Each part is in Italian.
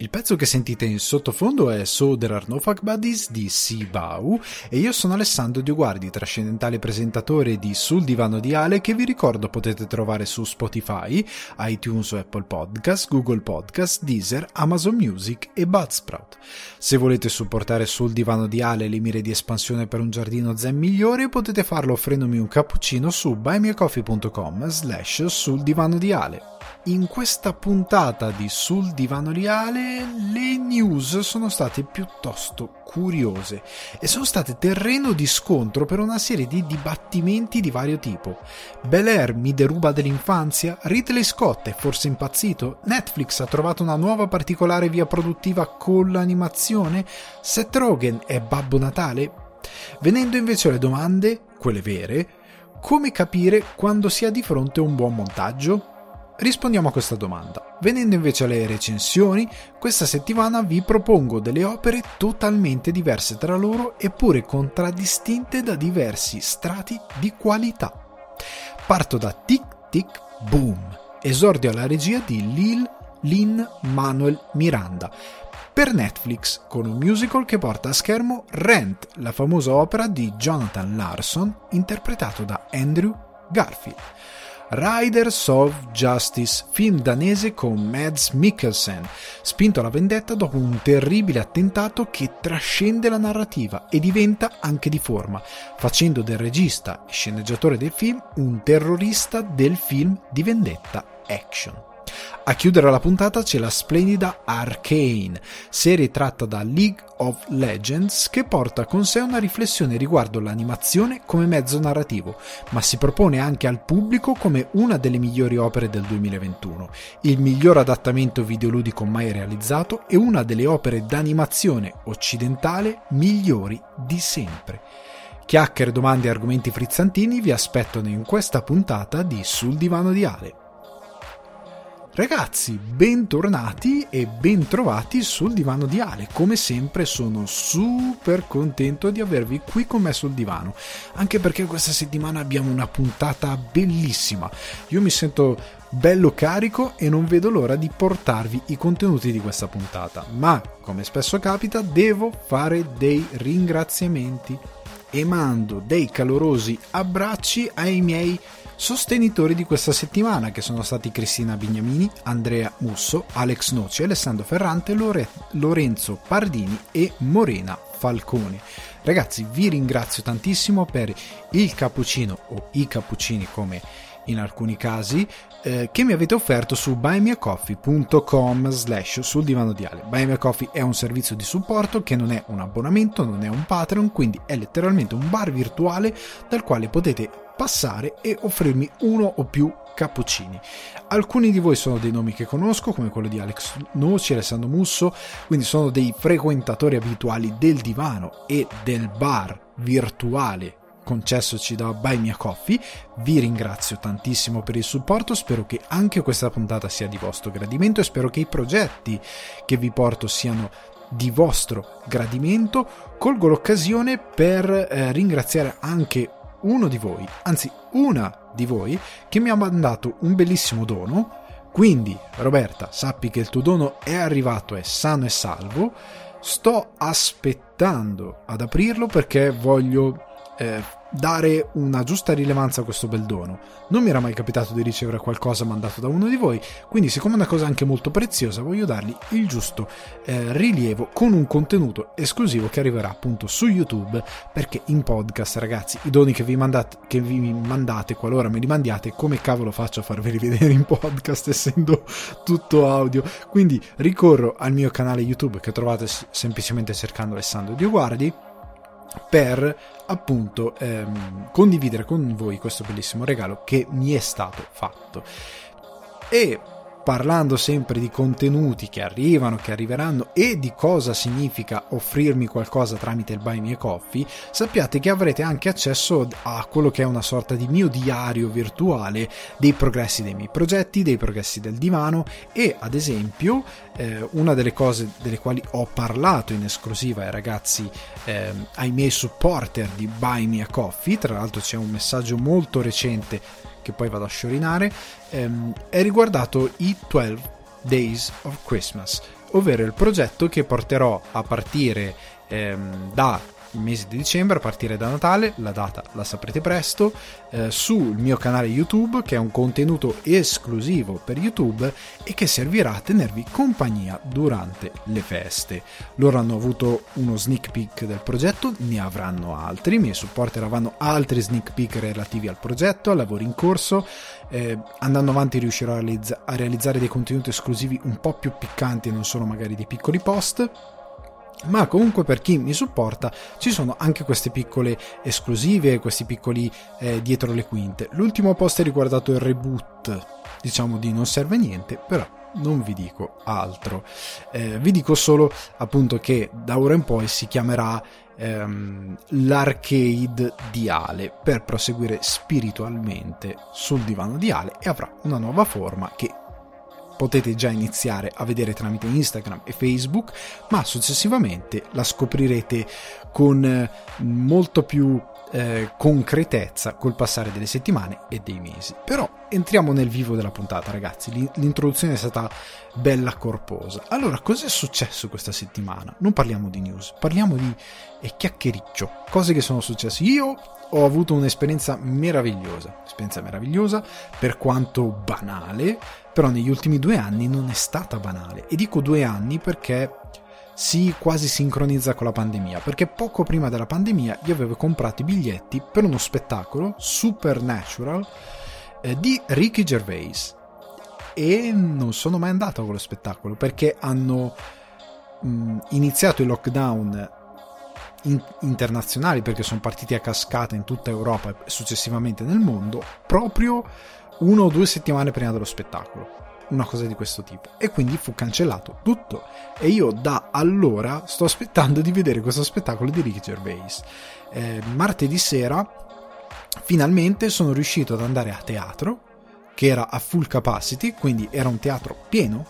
Il pezzo che sentite in sottofondo è So There Are No Fuck Buddies di Sibau e io sono Alessandro Dioguardi, trascendentale presentatore di Sul Divano di Ale che vi ricordo potete trovare su Spotify, iTunes o Apple Podcast, Google Podcast, Deezer, Amazon Music e Budsprout. Se volete supportare Sul Divano di Ale le mire di espansione per un giardino zen migliore potete farlo offrendomi un cappuccino su buymeacoffee.com slash sul divano di Ale. In questa puntata di Sul Divano Reale le news sono state piuttosto curiose e sono state terreno di scontro per una serie di dibattimenti di vario tipo. Bel Air mi deruba dell'infanzia? Ridley Scott è forse impazzito? Netflix ha trovato una nuova particolare via produttiva con l'animazione? Seth Rogen è Babbo Natale? Venendo invece alle domande, quelle vere, come capire quando si ha di fronte un buon montaggio? Rispondiamo a questa domanda. Venendo invece alle recensioni, questa settimana vi propongo delle opere totalmente diverse tra loro eppure contraddistinte da diversi strati di qualità. Parto da Tic Tic Boom, esordio alla regia di Lil Lin Manuel Miranda, per Netflix, con un musical che porta a schermo Rent, la famosa opera di Jonathan Larson, interpretato da Andrew Garfield. Riders of Justice, film danese con Mads Mikkelsen, spinto alla vendetta dopo un terribile attentato che trascende la narrativa e diventa anche di forma, facendo del regista e sceneggiatore del film un terrorista del film di vendetta action. A chiudere la puntata c'è la splendida Arcane, serie tratta da League of Legends che porta con sé una riflessione riguardo l'animazione come mezzo narrativo, ma si propone anche al pubblico come una delle migliori opere del 2021, il miglior adattamento videoludico mai realizzato e una delle opere d'animazione occidentale migliori di sempre. Chiacchiere, domande e argomenti frizzantini vi aspettano in questa puntata di Sul divano di Ale. Ragazzi, bentornati e bentrovati sul divano di Ale. Come sempre sono super contento di avervi qui con me sul divano, anche perché questa settimana abbiamo una puntata bellissima. Io mi sento bello carico e non vedo l'ora di portarvi i contenuti di questa puntata, ma come spesso capita devo fare dei ringraziamenti e mando dei calorosi abbracci ai miei sostenitori di questa settimana che sono stati Cristina Bignamini, Andrea Musso, Alex Noci, Alessandro Ferrante, Lore- Lorenzo Pardini e Morena Falcone. Ragazzi, vi ringrazio tantissimo per il cappuccino o i cappuccini come in alcuni casi eh, che mi avete offerto su buymeacoffee.com slash sul divano di Ale. Buy Me Coffee è un servizio di supporto che non è un abbonamento, non è un Patreon, quindi è letteralmente un bar virtuale dal quale potete passare e offrirmi uno o più cappuccini. Alcuni di voi sono dei nomi che conosco, come quello di Alex Noci, Alessandro Musso, quindi sono dei frequentatori abituali del divano e del bar virtuale concessoci da Buy Mia Coffee. Vi ringrazio tantissimo per il supporto, spero che anche questa puntata sia di vostro gradimento e spero che i progetti che vi porto siano di vostro gradimento. Colgo l'occasione per eh, ringraziare anche uno di voi, anzi una di voi, che mi ha mandato un bellissimo dono. Quindi, Roberta, sappi che il tuo dono è arrivato, è sano e salvo. Sto aspettando ad aprirlo perché voglio eh, dare una giusta rilevanza a questo bel dono. Non mi era mai capitato di ricevere qualcosa mandato da uno di voi, quindi siccome è una cosa anche molto preziosa, voglio dargli il giusto eh, rilievo con un contenuto esclusivo che arriverà appunto su YouTube, perché in podcast, ragazzi, i doni che vi mandate, che vi mandate qualora me li mandiate, come cavolo faccio a farveli vedere in podcast essendo tutto audio? Quindi ricorro al mio canale YouTube che trovate semplicemente cercando Alessandro Dioguardi per appunto ehm, condividere con voi questo bellissimo regalo che mi è stato fatto. E parlando sempre di contenuti che arrivano, che arriveranno e di cosa significa offrirmi qualcosa tramite il Buy Me Coffee, sappiate che avrete anche accesso a quello che è una sorta di mio diario virtuale dei progressi dei miei progetti, dei progressi del divano e ad esempio eh, una delle cose delle quali ho parlato in esclusiva ai ragazzi, eh, ai miei supporter di Buy Me Coffee, tra l'altro c'è un messaggio molto recente che poi vado a sciorinare, ehm, è riguardato i 12 Days of Christmas, ovvero il progetto che porterò a partire ehm, da il mese di dicembre a partire da Natale, la data la saprete presto, eh, sul mio canale YouTube che è un contenuto esclusivo per YouTube e che servirà a tenervi compagnia durante le feste. Loro hanno avuto uno sneak peek del progetto, ne avranno altri, i miei supporter avranno altri sneak peek relativi al progetto, al lavoro in corso. Eh, andando avanti riuscirò a, realizza- a realizzare dei contenuti esclusivi un po' più piccanti e non solo magari dei piccoli post ma comunque per chi mi supporta ci sono anche queste piccole esclusive, questi piccoli eh, dietro le quinte. L'ultimo post è riguardato il reboot, diciamo di non serve niente, però non vi dico altro. Eh, vi dico solo appunto che da ora in poi si chiamerà ehm, l'arcade di Ale per proseguire spiritualmente sul divano di Ale e avrà una nuova forma che potete già iniziare a vedere tramite Instagram e Facebook, ma successivamente la scoprirete con eh, molto più eh, concretezza col passare delle settimane e dei mesi. Però entriamo nel vivo della puntata, ragazzi. L'introduzione è stata bella corposa. Allora, cos'è successo questa settimana? Non parliamo di news, parliamo di eh, chiacchiericcio, cose che sono successe. Io ho avuto un'esperienza meravigliosa, esperienza meravigliosa per quanto banale, però negli ultimi due anni non è stata banale. E dico due anni perché si quasi sincronizza con la pandemia, perché poco prima della pandemia io avevo comprato i biglietti per uno spettacolo Supernatural eh, di Ricky Gervais. E non sono mai andato a quello spettacolo perché hanno mh, iniziato il lockdown in- internazionali perché sono partiti a cascata in tutta Europa e successivamente nel mondo proprio uno o due settimane prima dello spettacolo una cosa di questo tipo e quindi fu cancellato tutto e io da allora sto aspettando di vedere questo spettacolo di Ricky Gervais eh, martedì sera finalmente sono riuscito ad andare a teatro che era a full capacity quindi era un teatro pieno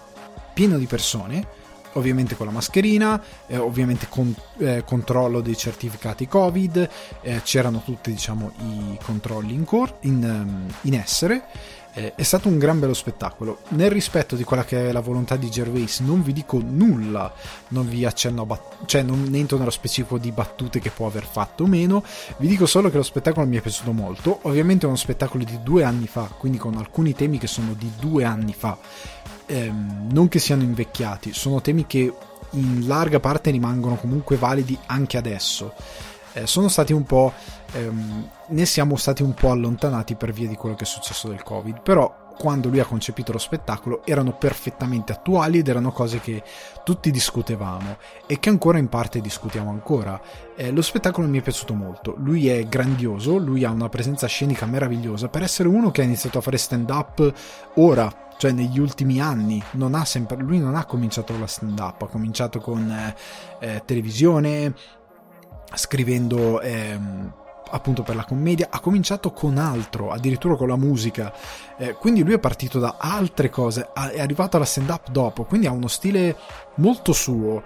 pieno di persone ovviamente con la mascherina, eh, ovviamente con eh, controllo dei certificati Covid, eh, c'erano tutti diciamo, i controlli in, cor- in, um, in essere. Eh, è stato un gran bello spettacolo. Nel rispetto di quella che è la volontà di Gervais, non vi dico nulla, non vi accenno a bat- cioè non entro nello specifico di battute che può aver fatto o meno. Vi dico solo che lo spettacolo mi è piaciuto molto. Ovviamente è uno spettacolo di due anni fa, quindi con alcuni temi che sono di due anni fa ehm, non che siano invecchiati, sono temi che in larga parte rimangono comunque validi anche adesso. Eh, sono stati un po'. Ehm, ne siamo stati un po' allontanati per via di quello che è successo del Covid, però quando lui ha concepito lo spettacolo erano perfettamente attuali ed erano cose che tutti discutevamo e che ancora in parte discutiamo ancora. Eh, lo spettacolo mi è piaciuto molto, lui è grandioso, lui ha una presenza scenica meravigliosa per essere uno che ha iniziato a fare stand up ora cioè negli ultimi anni non sempre, lui non ha cominciato la stand up, ha cominciato con eh, eh, televisione, scrivendo eh, appunto per la commedia, ha cominciato con altro, addirittura con la musica, eh, quindi lui è partito da altre cose, è arrivato alla stand up dopo, quindi ha uno stile molto suo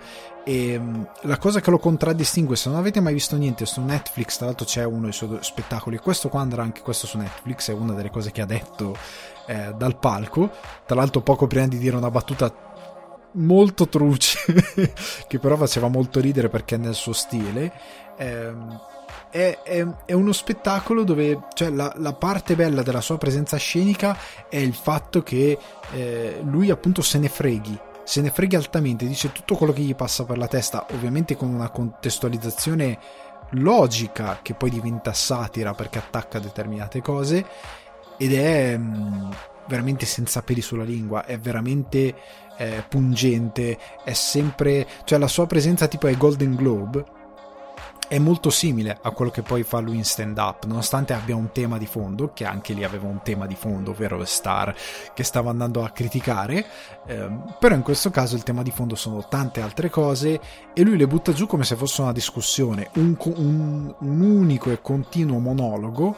e um, la cosa che lo contraddistingue, se non avete mai visto niente su Netflix, tra l'altro c'è uno dei suoi spettacoli, questo qua andrà anche questo su Netflix, è una delle cose che ha detto eh, dal palco. Tra l'altro, poco prima di dire una battuta molto truce, che però faceva molto ridere perché nel suo stile. Ehm, è, è, è, uno spettacolo dove cioè, la, la, parte bella della sua presenza scenica è il fatto che eh, lui appunto se ne freghi se ne freghi altamente dice tutto quello che gli passa per la testa ovviamente con una contestualizzazione logica che poi diventa satira perché attacca determinate cose ed è mm, veramente senza peli sulla lingua, è veramente eh, pungente, è sempre, cioè la sua presenza tipo ai Golden Globe è molto simile a quello che poi fa lui in stand up, nonostante abbia un tema di fondo, che anche lì aveva un tema di fondo, ovvero le star che stava andando a criticare, ehm, però in questo caso il tema di fondo sono tante altre cose e lui le butta giù come se fosse una discussione, un, un, un unico e continuo monologo,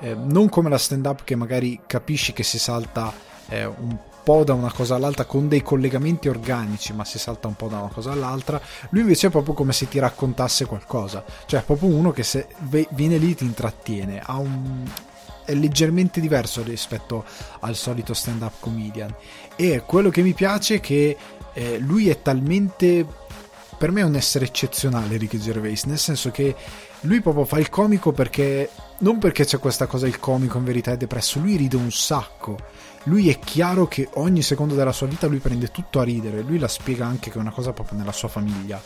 eh, non come la stand up che magari capisci che si salta eh, un po' da una cosa all'altra con dei collegamenti organici, ma si salta un po' da una cosa all'altra. Lui invece è proprio come se ti raccontasse qualcosa, cioè è proprio uno che se viene lì ti intrattiene, un... è leggermente diverso rispetto al solito stand-up comedian. E quello che mi piace è che eh, lui è talmente per me è un essere eccezionale Ricky Gervais, nel senso che lui proprio fa il comico perché non perché c'è questa cosa il comico in verità è depresso, lui ride un sacco lui è chiaro che ogni secondo della sua vita lui prende tutto a ridere, lui la spiega anche che è una cosa proprio nella sua famiglia,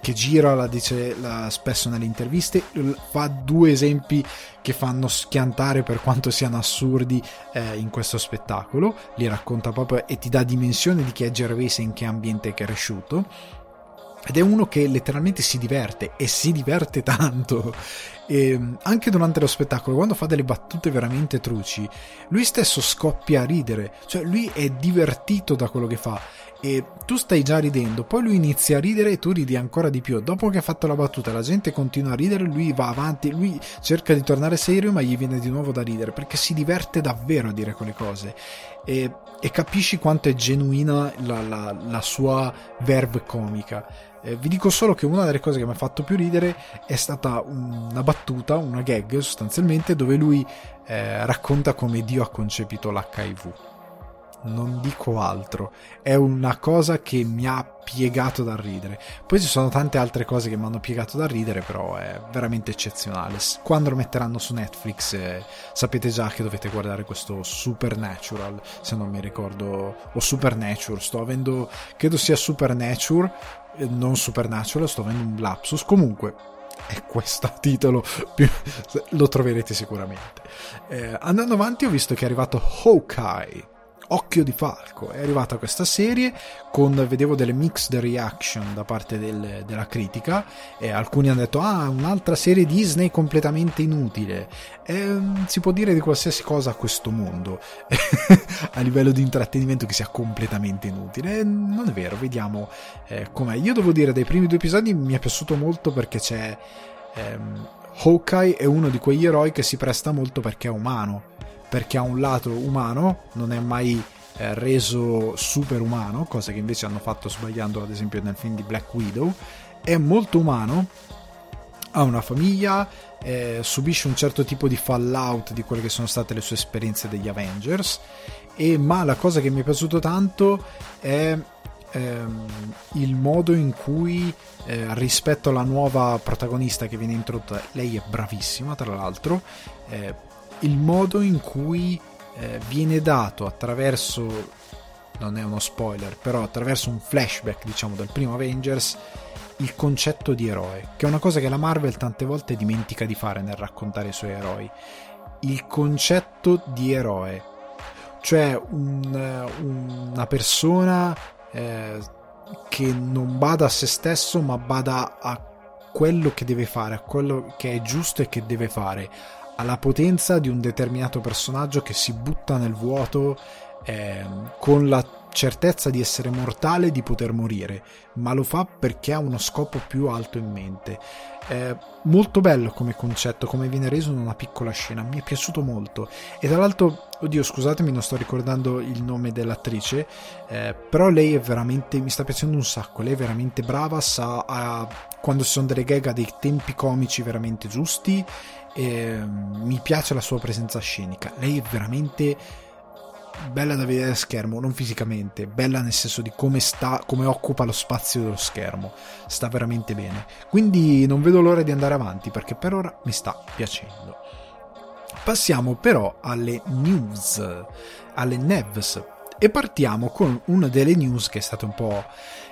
che gira, la dice la, spesso nelle interviste, fa due esempi che fanno schiantare per quanto siano assurdi eh, in questo spettacolo, li racconta proprio e ti dà dimensione di chi è Gervais e in che ambiente è cresciuto. Ed è uno che letteralmente si diverte e si diverte tanto e anche durante lo spettacolo quando fa delle battute veramente truci lui stesso scoppia a ridere. Cioè lui è divertito da quello che fa. E tu stai già ridendo poi lui inizia a ridere e tu ridi ancora di più. Dopo che ha fatto la battuta la gente continua a ridere lui va avanti lui cerca di tornare serio ma gli viene di nuovo da ridere perché si diverte davvero a dire quelle cose. E, e capisci quanto è genuina la, la, la sua verve comica eh, vi dico solo che una delle cose che mi ha fatto più ridere è stata una battuta, una gag sostanzialmente, dove lui eh, racconta come Dio ha concepito l'HIV. Non dico altro, è una cosa che mi ha piegato da ridere. Poi ci sono tante altre cose che mi hanno piegato da ridere, però è veramente eccezionale. Quando lo metteranno su Netflix, eh, sapete già che dovete guardare questo Supernatural, se non mi ricordo, o Supernatural. Sto avendo, credo sia Supernatural non Supernatural, sto avendo un lapsus. Comunque, è questo titolo, lo troverete sicuramente. Eh, andando avanti, ho visto che è arrivato Hawkeye Occhio di Falco. È arrivata questa serie con, vedevo delle mixed reaction da parte del, della critica e alcuni hanno detto ah un'altra serie Disney completamente inutile. E, si può dire di qualsiasi cosa a questo mondo a livello di intrattenimento che sia completamente inutile. Non è vero, vediamo eh, com'è. Io devo dire dai primi due episodi mi è piaciuto molto perché c'è... Ehm, Hawkeye è uno di quegli eroi che si presta molto perché è umano perché ha un lato umano, non è mai eh, reso superumano, cosa che invece hanno fatto sbagliando ad esempio nel film di Black Widow, è molto umano, ha una famiglia, eh, subisce un certo tipo di fallout di quelle che sono state le sue esperienze degli Avengers, e, ma la cosa che mi è piaciuto tanto è ehm, il modo in cui eh, rispetto alla nuova protagonista che viene introdotta, lei è bravissima tra l'altro, eh, il modo in cui eh, viene dato attraverso non è uno spoiler, però attraverso un flashback, diciamo, del primo Avengers, il concetto di eroe, che è una cosa che la Marvel tante volte dimentica di fare nel raccontare i suoi eroi. Il concetto di eroe, cioè un, una persona eh, che non bada a se stesso, ma bada a quello che deve fare, a quello che è giusto e che deve fare, ha la potenza di un determinato personaggio che si butta nel vuoto eh, con la certezza di essere mortale e di poter morire, ma lo fa perché ha uno scopo più alto in mente. È molto bello come concetto, come viene reso in una piccola scena, mi è piaciuto molto. E tra l'altro, oddio, scusatemi, non sto ricordando il nome dell'attrice, eh, però lei è veramente, mi sta piacendo un sacco, lei è veramente brava, sa, ha, quando ci sono delle gag ha dei tempi comici veramente giusti e mi piace la sua presenza scenica. Lei è veramente bella da vedere a schermo, non fisicamente, bella nel senso di come sta, come occupa lo spazio dello schermo. Sta veramente bene. Quindi non vedo l'ora di andare avanti perché per ora mi sta piacendo. Passiamo però alle news, alle nevs e partiamo con una delle news che è stata un po'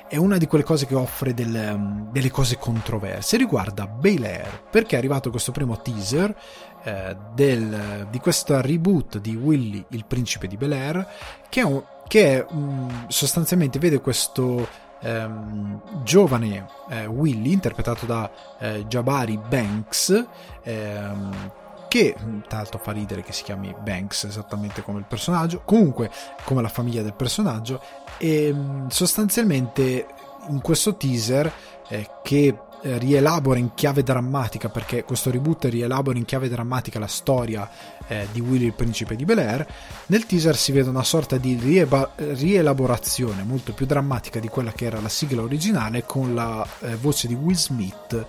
è una di quelle cose che offre del, um, delle cose controverse. Riguarda Bel Air, perché è arrivato questo primo teaser eh, del, di questa reboot di Willy, il principe di Bel Air, che, è un, che è, um, sostanzialmente vede questo. ehm, giovane eh, Willy, interpretato da eh, Jabari Banks, ehm, che tra l'altro fa ridere che si chiami Banks esattamente come il personaggio, comunque come la famiglia del personaggio, e ehm, sostanzialmente in questo teaser eh, che eh, rielabora in chiave drammatica, perché questo reboot rielabora in chiave drammatica la storia eh, di Willy il principe di Bel Air, nel teaser si vede una sorta di rieba- rielaborazione molto più drammatica di quella che era la sigla originale con la eh, voce di Will Smith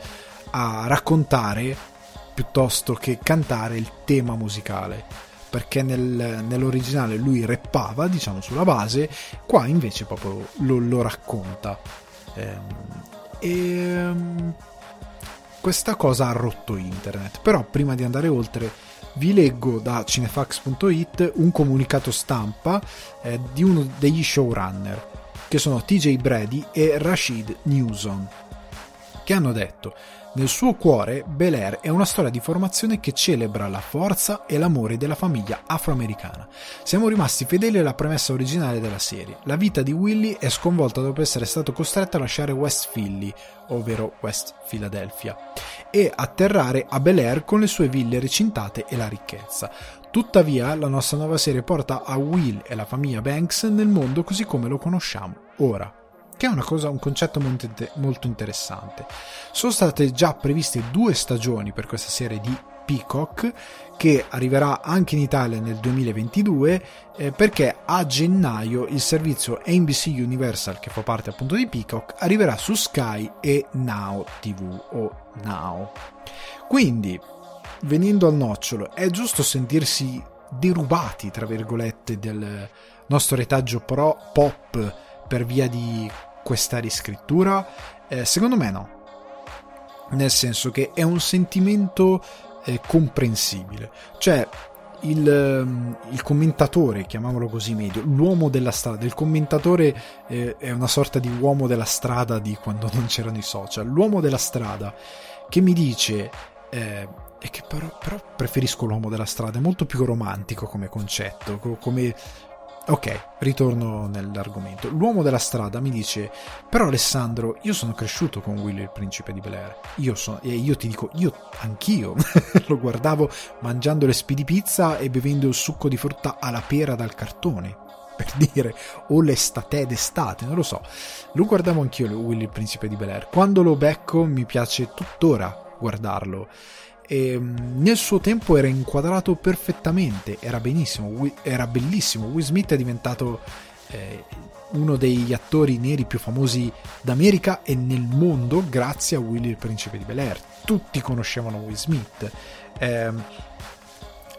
a raccontare piuttosto che cantare il tema musicale perché nel, nell'originale lui rappava diciamo sulla base qua invece proprio lo, lo racconta ehm, e ehm, questa cosa ha rotto internet. Però prima di andare oltre vi leggo da cinefax.it un comunicato stampa eh, di uno degli showrunner che sono TJ Brady e Rashid Newson che hanno detto nel suo cuore, Bel Air è una storia di formazione che celebra la forza e l'amore della famiglia afroamericana. Siamo rimasti fedeli alla premessa originale della serie. La vita di Willy è sconvolta dopo essere stato costretto a lasciare West Philly, ovvero West Philadelphia, e atterrare a Bel Air con le sue ville recintate e la ricchezza. Tuttavia, la nostra nuova serie porta a Will e la famiglia Banks nel mondo così come lo conosciamo ora che è una cosa, un concetto molto interessante. Sono state già previste due stagioni per questa serie di Peacock che arriverà anche in Italia nel 2022 eh, perché a gennaio il servizio NBC Universal che fa parte appunto di Peacock arriverà su Sky e Now TV o Now. Quindi, venendo al nocciolo, è giusto sentirsi derubati, tra virgolette, del nostro retaggio pro pop per via di questa riscrittura? Eh, secondo me no. Nel senso che è un sentimento eh, comprensibile. Cioè, il, ehm, il, commentatore, chiamiamolo così meglio, l'uomo della strada, il commentatore eh, è una sorta di uomo della strada di quando non c'erano i social, l'uomo della strada che mi dice, eh, e che però, però, preferisco l'uomo della strada, è molto più romantico come concetto, come Ok, ritorno nell'argomento. L'uomo della strada mi dice: Però Alessandro, io sono cresciuto con Willy il principe di Bel Air. Io so, e io ti dico, io anch'io lo guardavo mangiando le spidi pizza e bevendo il succo di frutta alla pera dal cartone. Per dire, o l'estate d'estate, non lo so. Lo guardavo anch'io, Willy il principe di Bel Air. Quando lo becco, mi piace tuttora guardarlo e mm, nel suo tempo era inquadrato perfettamente, era benissimo, era bellissimo. Will Smith è diventato eh, uno degli attori neri più famosi d'America e nel mondo grazie a Willy il principe di Bel Air. Tutti conoscevano Will Smith. Eh,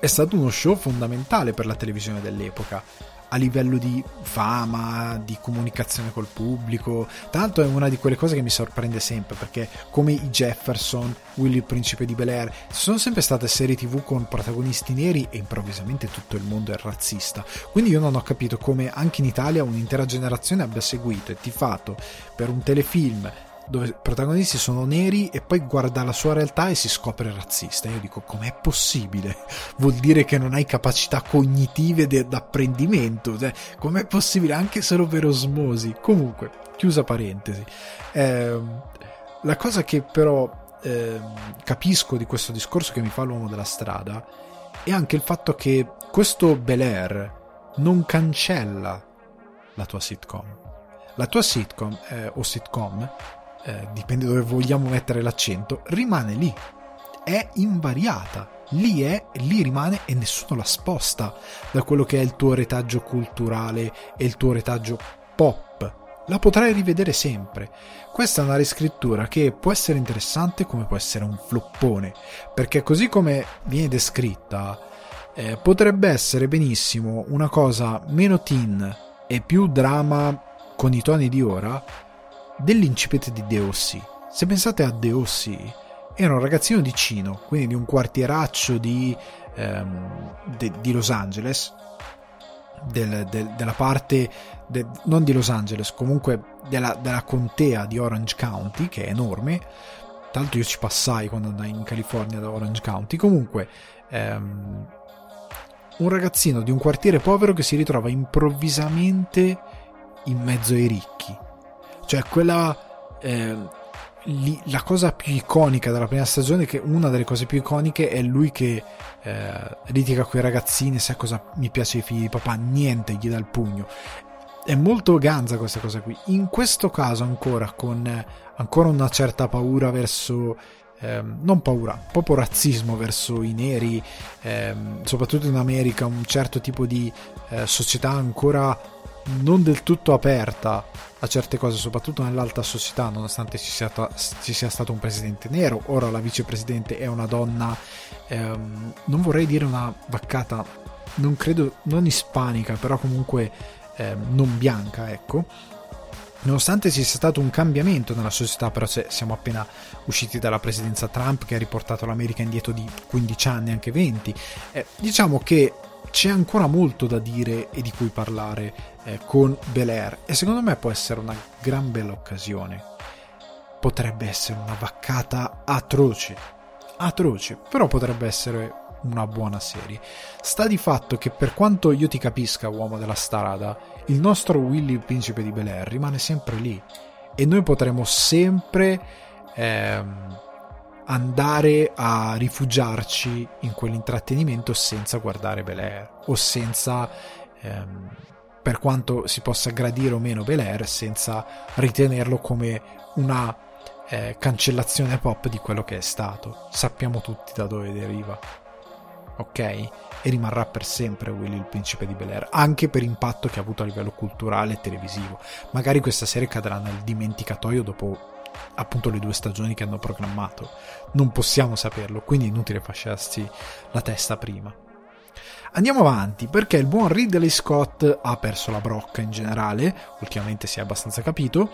è stato uno show fondamentale per la televisione dell'epoca a livello di fama, di comunicazione col pubblico. Tanto è una di quelle cose che mi sorprende sempre perché come i Jefferson, Willy il principe di Bel Air, sono sempre state serie tv con protagonisti neri e improvvisamente tutto il mondo è razzista. Quindi io non ho capito come anche in Italia un'intera generazione abbia seguito e tifato per un telefilm dove i protagonisti sono neri e poi guarda la sua realtà e si scopre razzista. Io dico, com'è possibile? Vuol dire che non hai capacità cognitive d'apprendimento. Cioè, com'è possibile? Anche solo per osmosi. Comunque, chiusa parentesi. Eh, la cosa che però eh, capisco di questo discorso che mi fa l'uomo della strada è anche il fatto che questo Bel Air non cancella la tua sitcom. La tua sitcom eh, o sitcom eh, dipende dove vogliamo mettere l'accento, rimane lì, è invariata, lì è, lì rimane e nessuno la sposta da quello che è il tuo retaggio culturale e il tuo retaggio pop. La potrai rivedere sempre. Questa è una riscrittura che può essere interessante come può essere un floppone, perché così come viene descritta, eh, potrebbe essere benissimo una cosa meno teen e più drama con i toni di ora, dell'incipit di Deossi. Se pensate a Deossi, era un ragazzino di Cino, quindi di un quartieraccio di, ehm, de, di Los Angeles, del, del, della parte, de, non di Los Angeles, comunque della, della, contea di Orange County, che è enorme. L'altro io ci passai quando andai in California da Orange County. Comunque, ehm, un ragazzino di un quartiere povero che si ritrova improvvisamente in mezzo ai ricchi Cioè, quella. Eh, li, la cosa più iconica della prima stagione, che una delle cose più iconiche è lui che eh, litiga con i ragazzini, sai cosa mi piace i figli di papà? Niente, gli dà il pugno. È molto ganza questa cosa qui. In questo caso ancora con eh, ancora una certa paura verso ehm, non paura, proprio razzismo verso i neri, ehm, soprattutto in America, un certo tipo di eh, società ancora non del tutto aperta a certe cose, soprattutto nell'alta società, nonostante ci sia, ci sia stato un presidente nero, ora la vicepresidente è una donna, ehm, non vorrei dire una vaccata, non credo, non ispanica, però comunque ehm, non bianca, ecco. Nonostante ci sia stato un cambiamento nella società, però siamo appena usciti dalla presidenza Trump che ha riportato l'America indietro di 15 anni, anche 20, eh, diciamo che c'è ancora molto da dire e di cui parlare eh, con Bel Air e secondo me può essere una gran bella occasione. Potrebbe essere una vaccata atroce, atroce, però potrebbe essere una buona serie. Sta di fatto che per quanto io ti capisca, uomo della strada, il nostro Willy il principe di Bel Air rimane sempre lì e noi potremo sempre ehm, andare a rifugiarci in quell'intrattenimento senza guardare Bel Air o senza ehm, per quanto si possa gradire o meno Bel Air senza ritenerlo come una eh, cancellazione pop di quello che è stato sappiamo tutti da dove deriva ok? E rimarrà per sempre Willy il principe di Bel Air, anche per impatto che ha avuto a livello culturale e televisivo. Magari questa serie cadrà nel dimenticatoio dopo appunto le due stagioni che hanno programmato. Non possiamo saperlo, quindi è inutile fasciarsi la testa prima. Andiamo avanti perché il buon Ridley Scott ha perso la brocca in generale, ultimamente si è abbastanza capito,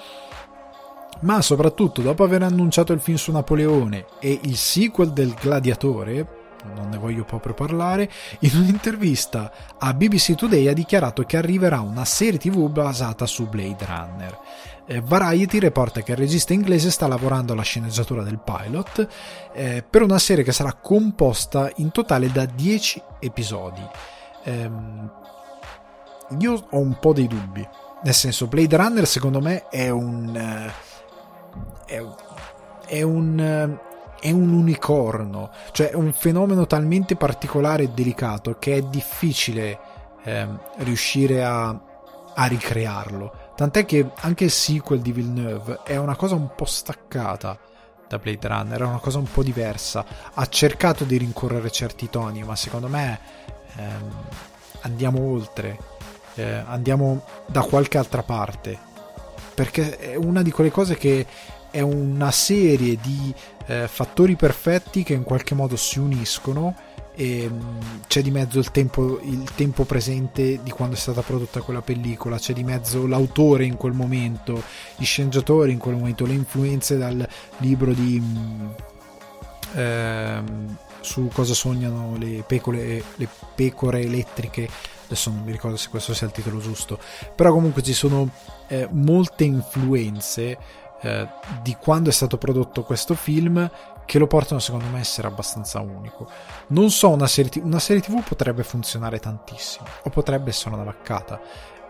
ma soprattutto dopo aver annunciato il film su Napoleone e il sequel del Gladiatore, non ne voglio proprio parlare, in un'intervista a BBC Today ha dichiarato che arriverà una serie tv basata su Blade Runner. Eh, Variety riporta che il regista inglese sta lavorando alla sceneggiatura del pilot eh, per una serie che sarà composta in totale da 10 episodi. Eh, io ho un po' dei dubbi, nel senso Blade Runner secondo me è un... Eh, è, è un eh, è un unicorno, cioè è un fenomeno talmente particolare e delicato che è difficile ehm, riuscire a, a ricrearlo. Tant'è che anche il sequel di Villeneuve è una cosa un po' staccata da Blade Runner, è una cosa un po' diversa. Ha cercato di rincorrere certi toni, ma secondo me ehm, andiamo oltre, eh, andiamo da qualche altra parte. Perché è una di quelle cose che è una serie di eh, fattori perfetti che in qualche modo si uniscono e mh, mm, c'è di mezzo il tempo, il tempo, presente di quando è stata prodotta quella pellicola, c'è di mezzo l'autore in quel momento, gli sceneggiatori in quel momento, le influenze dal libro di... Mm, ehm, su cosa sognano le pecore, le pecore elettriche. Adesso non mi ricordo se questo sia il titolo giusto. Però comunque ci sono eh, molte influenze eh, di quando è stato prodotto questo film che lo portano secondo me a essere abbastanza unico. Non so, una serie, TV, una serie TV potrebbe funzionare tantissimo o potrebbe essere una vaccata.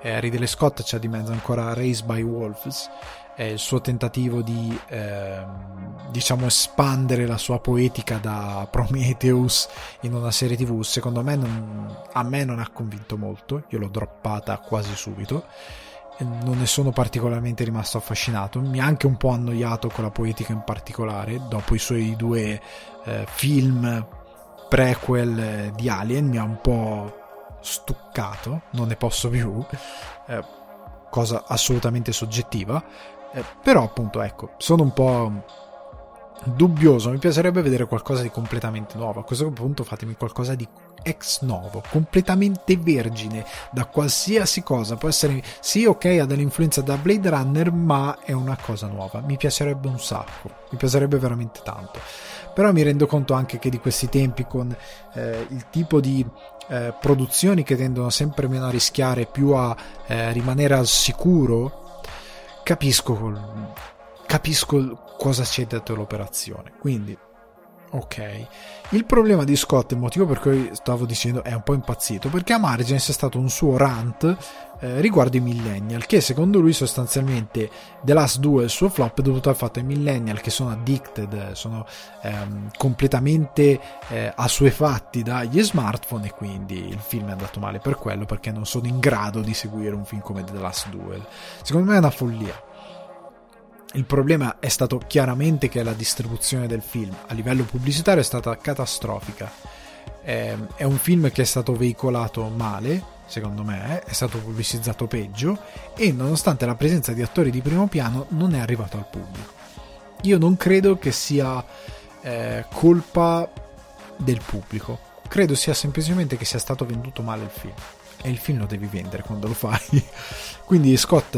Eh, Ridley Scott c'è di mezzo ancora Race by Wolves, è il suo tentativo di eh, diciamo espandere la sua poetica da Prometheus in una serie tv secondo me non, a me non ha convinto molto io l'ho droppata quasi subito non ne sono particolarmente rimasto affascinato. Mi ha anche un po' annoiato con la poetica in particolare, dopo i suoi due eh, film prequel eh, di Alien, mi ha un po' stuccato, non ne posso più, eh, cosa assolutamente soggettiva, eh, però appunto ecco, sono un po' dubbioso, mi piacerebbe vedere qualcosa di completamente nuovo, a questo punto fatemi qualcosa di ex novo, completamente vergine da qualsiasi cosa. Può essere sì, ok, ha dell'influenza da Blade Runner, ma è una cosa nuova. Mi piacerebbe un sacco, mi piacerebbe veramente tanto. Però mi rendo conto anche che di questi tempi, con eh, il tipo di eh, produzioni che tendono sempre meno a rischiare, più a eh, rimanere al sicuro, capisco, capisco cosa c'è dietro l'operazione. Quindi Ok. Il problema di Scott, il motivo per cui stavo dicendo è un po' impazzito, perché a Margins è stato un suo rant eh, riguardo i millennial, che secondo lui sostanzialmente The Last 2, il suo flop, dovuto al fatto che i millennial che sono addicted, sono ehm, completamente eh, assuefatti dagli smartphone e quindi il film è andato male per quello, perché non sono in grado di seguire un film come The Last 2. Secondo me è una follia il problema è stato chiaramente che la distribuzione del film a livello pubblicitario è stata catastrofica. È, è un film che è stato veicolato male, secondo me, è stato pubblicizzato peggio e nonostante la presenza di attori di primo piano non è arrivato al pubblico. Io non credo che sia eh, colpa del pubblico, credo sia semplicemente che sia stato venduto male il film e il film lo devi vendere quando lo fai. Quindi Scott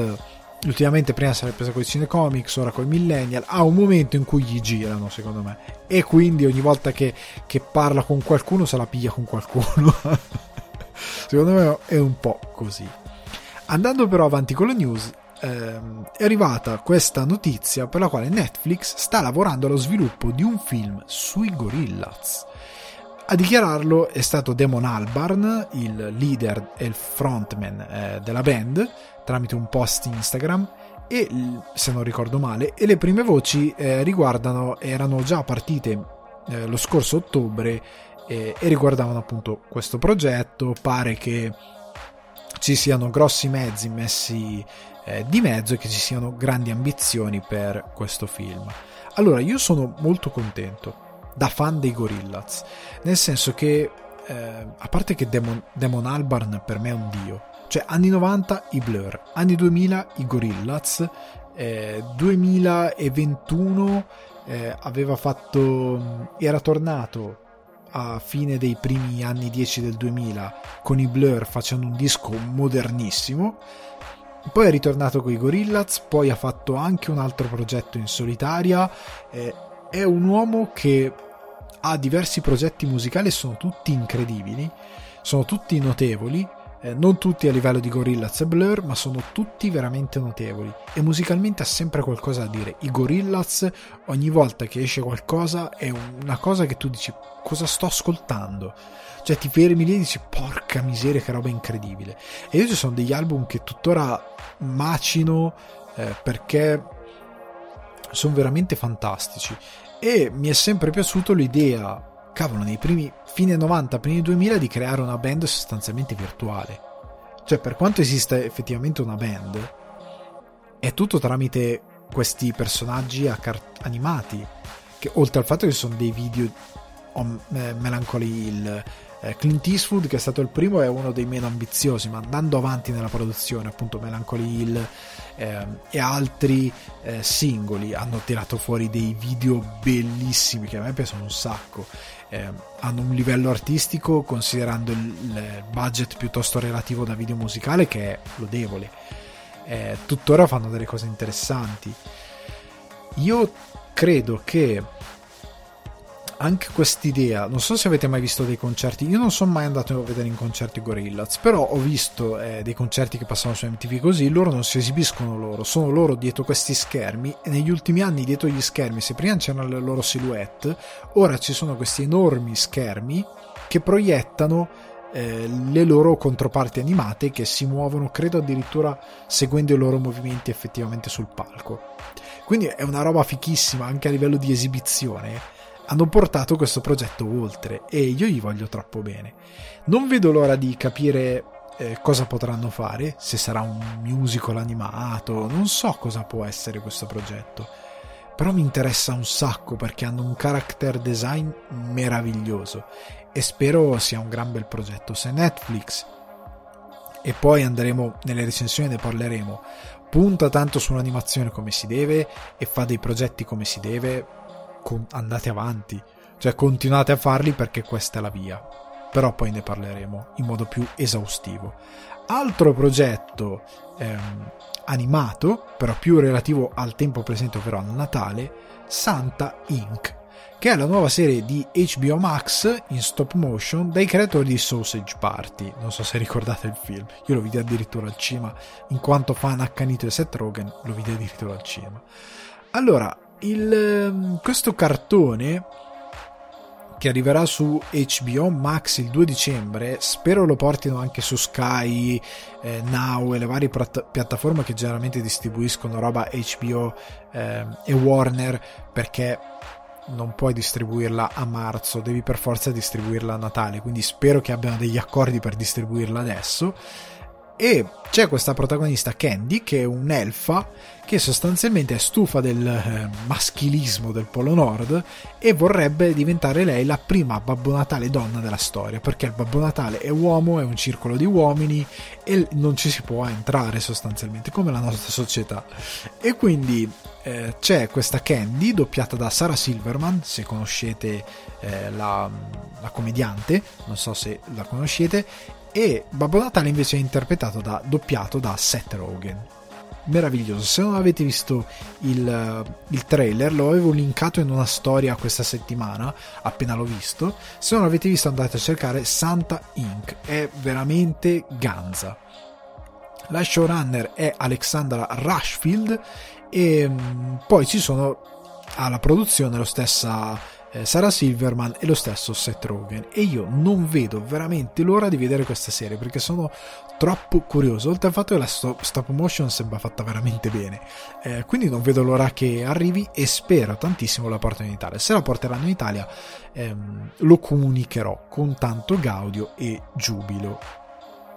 ultimamente prima si era presa con i cinecomics, ora con i millennial, ha un momento in cui gli girano secondo me e quindi ogni volta che, che parla con qualcuno se la piglia con qualcuno. secondo me è un po' così. Andando però avanti con le news, ehm, è arrivata questa notizia per la quale Netflix sta lavorando allo sviluppo di un film sui Gorillaz. A dichiararlo è stato Damon Albarn, il leader e il frontman eh, della band, tramite un post Instagram e se non ricordo male e le prime voci eh, riguardano erano già partite eh, lo scorso ottobre eh, e riguardavano appunto questo progetto. Pare che ci siano grossi mezzi messi eh, di mezzo e che ci siano grandi ambizioni per questo film. Allora io sono molto contento da fan dei Gorillaz nel senso che eh, a parte che Demon, Demon Albarn per me è un dio cioè, anni 90 i Blur, anni 2000 i Gorillaz, eh, 2021 eh, aveva fatto, era tornato a fine dei primi anni 10 del 2000 con i Blur facendo un disco modernissimo. Poi è ritornato con i Gorillaz, poi ha fatto anche un altro progetto in solitaria. Eh, è un uomo che ha diversi progetti musicali, sono tutti incredibili, sono tutti notevoli eh, non tutti a livello di Gorillaz e Blur, ma sono tutti veramente notevoli e musicalmente ha sempre qualcosa da dire. I Gorillaz ogni volta che esce qualcosa è una cosa che tu dici cosa sto ascoltando. Cioè ti fermi lì e dici porca miseria che roba incredibile. E io ci sono degli album che tuttora macino eh, perché sono veramente fantastici e mi è sempre piaciuto l'idea cavolo, nei primi fine 90, primi 2000 di creare una band sostanzialmente virtuale. Cioè, per quanto esista effettivamente una band, è tutto tramite questi personaggi animati. Che oltre al fatto che sono dei video on eh, Melancholy Hill, Clint Eastwood, che è stato il primo, è uno dei meno ambiziosi, ma andando avanti nella produzione, appunto Melancholy Hill eh, e altri eh, singoli hanno tirato fuori dei video bellissimi che a me piacciono un sacco. Eh, hanno un livello artistico considerando il, il, budget piuttosto relativo da video musicale che è lodevole. Eh, tuttora fanno delle cose interessanti. Io credo che anche quest'idea, non so se avete mai visto dei concerti, io non sono mai andato a vedere in concerti Gorillaz, però ho visto eh, dei concerti che passano su MTV così, loro non si esibiscono loro, sono loro dietro questi schermi e negli ultimi anni dietro gli schermi, se prima c'erano le loro silhouette, ora ci sono questi enormi schermi che proiettano eh, le loro controparti animate che si muovono, credo addirittura seguendo i loro movimenti effettivamente sul palco. Quindi è una roba fichissima anche a livello di esibizione hanno portato questo progetto oltre e io gli voglio troppo bene. Non vedo l'ora di capire eh, cosa potranno fare, se sarà un musical animato, non so cosa può essere questo progetto. Però mi interessa un sacco perché hanno un character design meraviglioso e spero sia un gran bel progetto. Se Netflix e poi andremo nelle recensioni ne parleremo punta tanto sull'animazione come si deve e fa dei progetti come si deve con- andate avanti, cioè continuate a farli perché questa è la via. Però poi ne parleremo in modo più esaustivo. Altro progetto ehm, animato, però più relativo al tempo presente, ovvero al Natale, Santa Inc., che è la nuova serie di HBO Max in stop motion dai creatori di Sausage Party. Non so se ricordate il film, io lo vidi addirittura al cinema, in quanto fan accanito di Seth Rogen, lo vidi addirittura al cinema. Allora, il, ehm, questo cartone che arriverà su HBO Max il 2 dicembre, spero lo portino anche su Sky, eh, Now e le varie prat- piattaforme che generalmente distribuiscono roba HBO eh, e Warner perché non puoi distribuirla a marzo, devi per forza distribuirla a Natale, quindi spero che abbiano degli accordi per distribuirla adesso. E c'è questa protagonista Candy che è un'elfa che sostanzialmente è stufa del eh, maschilismo del Polo Nord e vorrebbe diventare lei la prima Babbo Natale donna della storia, perché il Babbo Natale è uomo, è un circolo di uomini e non ci si può entrare sostanzialmente, come la nostra società. E quindi eh, c'è questa Candy, doppiata da Sarah Silverman, se conoscete eh, la, la commediante, non so se la conoscete, e Babbo Natale invece è interpretato da doppiato da Seth Rogen meraviglioso. Se non avete visto il, il, trailer, lo avevo linkato in una storia questa settimana, appena l'ho visto. Se non l'avete visto, andate a cercare Santa Inc. È veramente ganza. La showrunner è Alexandra Rushfield e mm, poi ci sono alla produzione lo stessa eh, Sarah Silverman e lo stesso Seth Rogen. E io non vedo veramente l'ora di vedere questa serie perché sono troppo curioso. Oltre al fatto che la stop motion sembra fatta veramente bene. Eh, quindi non vedo l'ora che arrivi e spero tantissimo la portano in Italia. Se la porteranno in Italia ehm, lo comunicherò con tanto gaudio e giubilo.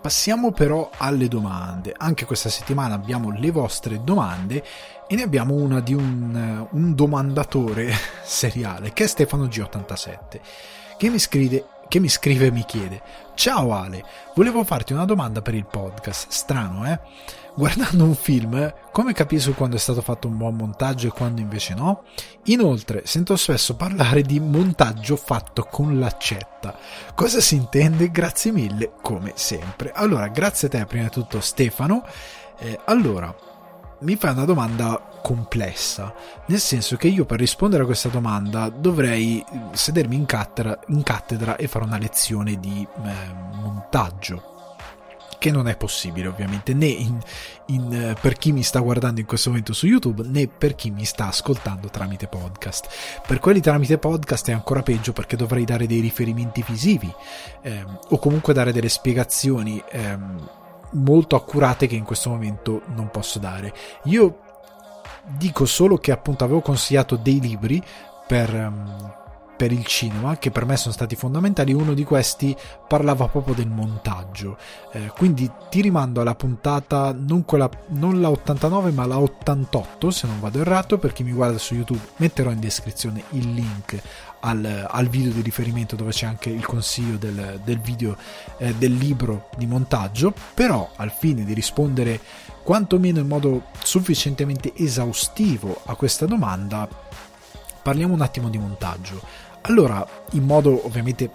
Passiamo però alle domande. Anche questa settimana abbiamo le vostre domande e ne abbiamo una di un, un domandatore seriale che è Stefano G87 che mi scrive che mi scrive e mi chiede Ciao Ale, volevo farti una domanda per il podcast. Strano, eh? Guardando un film, come capisco quando è stato fatto un buon montaggio e quando invece no? Inoltre, sento spesso parlare di montaggio fatto con l'accetta. Cosa si intende? Grazie mille, come sempre. Allora, grazie a te prima di tutto Stefano. Eh, allora, mi fai una domanda complessa, nel senso che io per rispondere a questa domanda dovrei sedermi in cattedra, in cattedra e fare una lezione di eh, montaggio che non è possibile ovviamente né in, in, eh, per chi mi sta guardando in questo momento su YouTube né per chi mi sta ascoltando tramite podcast. Per quelli tramite podcast è ancora peggio perché dovrei dare dei riferimenti visivi ehm, o comunque dare delle spiegazioni ehm, molto accurate che in questo momento non posso dare. Io dico solo che appunto avevo consigliato dei libri per, um, per il cinema che per me sono stati fondamentali. Uno di questi parlava proprio del montaggio. Eh, quindi ti rimando alla puntata, non, quella, non la 89 ma la 88 se non vado errato. Per chi mi guarda su YouTube metterò in descrizione il link al, al, video di riferimento dove c'è anche il consiglio del, del video eh, del libro di montaggio però al fine di rispondere quantomeno in modo sufficientemente esaustivo a questa domanda parliamo un attimo di montaggio allora in modo ovviamente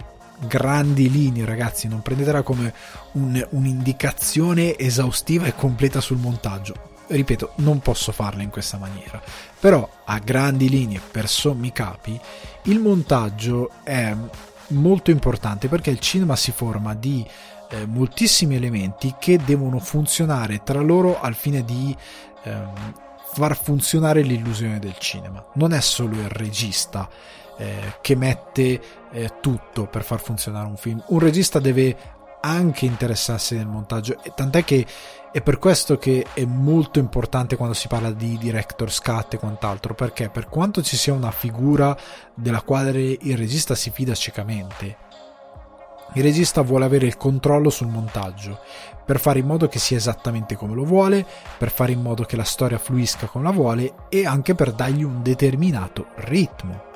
grandi linee ragazzi non prendetela come un, un'indicazione esaustiva e completa sul montaggio ripeto, non posso farla in questa maniera. Però a grandi linee, per sommi capi, il montaggio è molto importante perché il cinema si forma di eh, moltissimi elementi che devono funzionare tra loro al fine di ehm, far funzionare l'illusione del cinema. Non è solo il regista eh, che mette eh, tutto per far funzionare un film. Un regista deve anche interessarsi del montaggio, tant'è che è per questo che è molto importante quando si parla di director's cut e quant'altro, perché per quanto ci sia una figura della quale il regista si fida ciecamente, il regista vuole avere il controllo sul montaggio, per fare in modo che sia esattamente come lo vuole, per fare in modo che la storia fluisca come la vuole e anche per dargli un determinato ritmo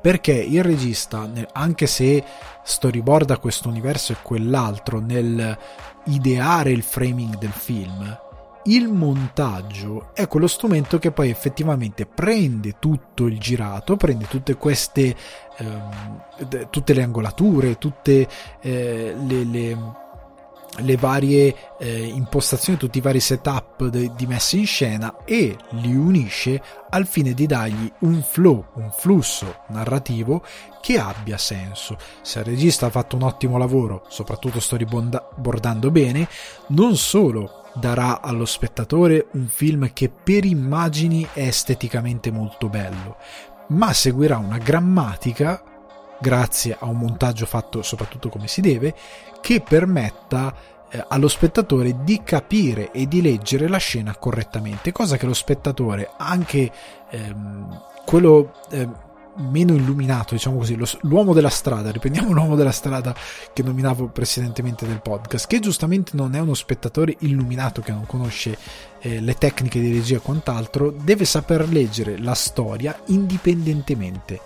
perché il regista, anche se storyboarda questo universo e quell'altro nel ideare il framing del film, il montaggio è quello strumento che poi effettivamente prende tutto il girato, prende tutte queste, ehm, tutte le angolature, tutte eh, le, le le varie eh, impostazioni, tutti i vari setup de- di messa in scena e li unisce al fine di dargli un flow, un flusso narrativo che abbia senso. Se il regista ha fatto un ottimo lavoro, soprattutto storyboardando bene, non solo darà allo spettatore un film che per immagini è esteticamente molto bello, ma seguirà una grammatica grazie a un montaggio fatto soprattutto come si deve, che permetta eh, allo spettatore di capire e di leggere la scena correttamente, cosa che lo spettatore, anche ehm, quello eh, meno illuminato, diciamo così, lo, l'uomo della strada, riprendiamo l'uomo della strada che nominavo precedentemente del podcast, che giustamente non è uno spettatore illuminato che non conosce eh, le tecniche di regia e quant'altro, deve saper leggere la storia indipendentemente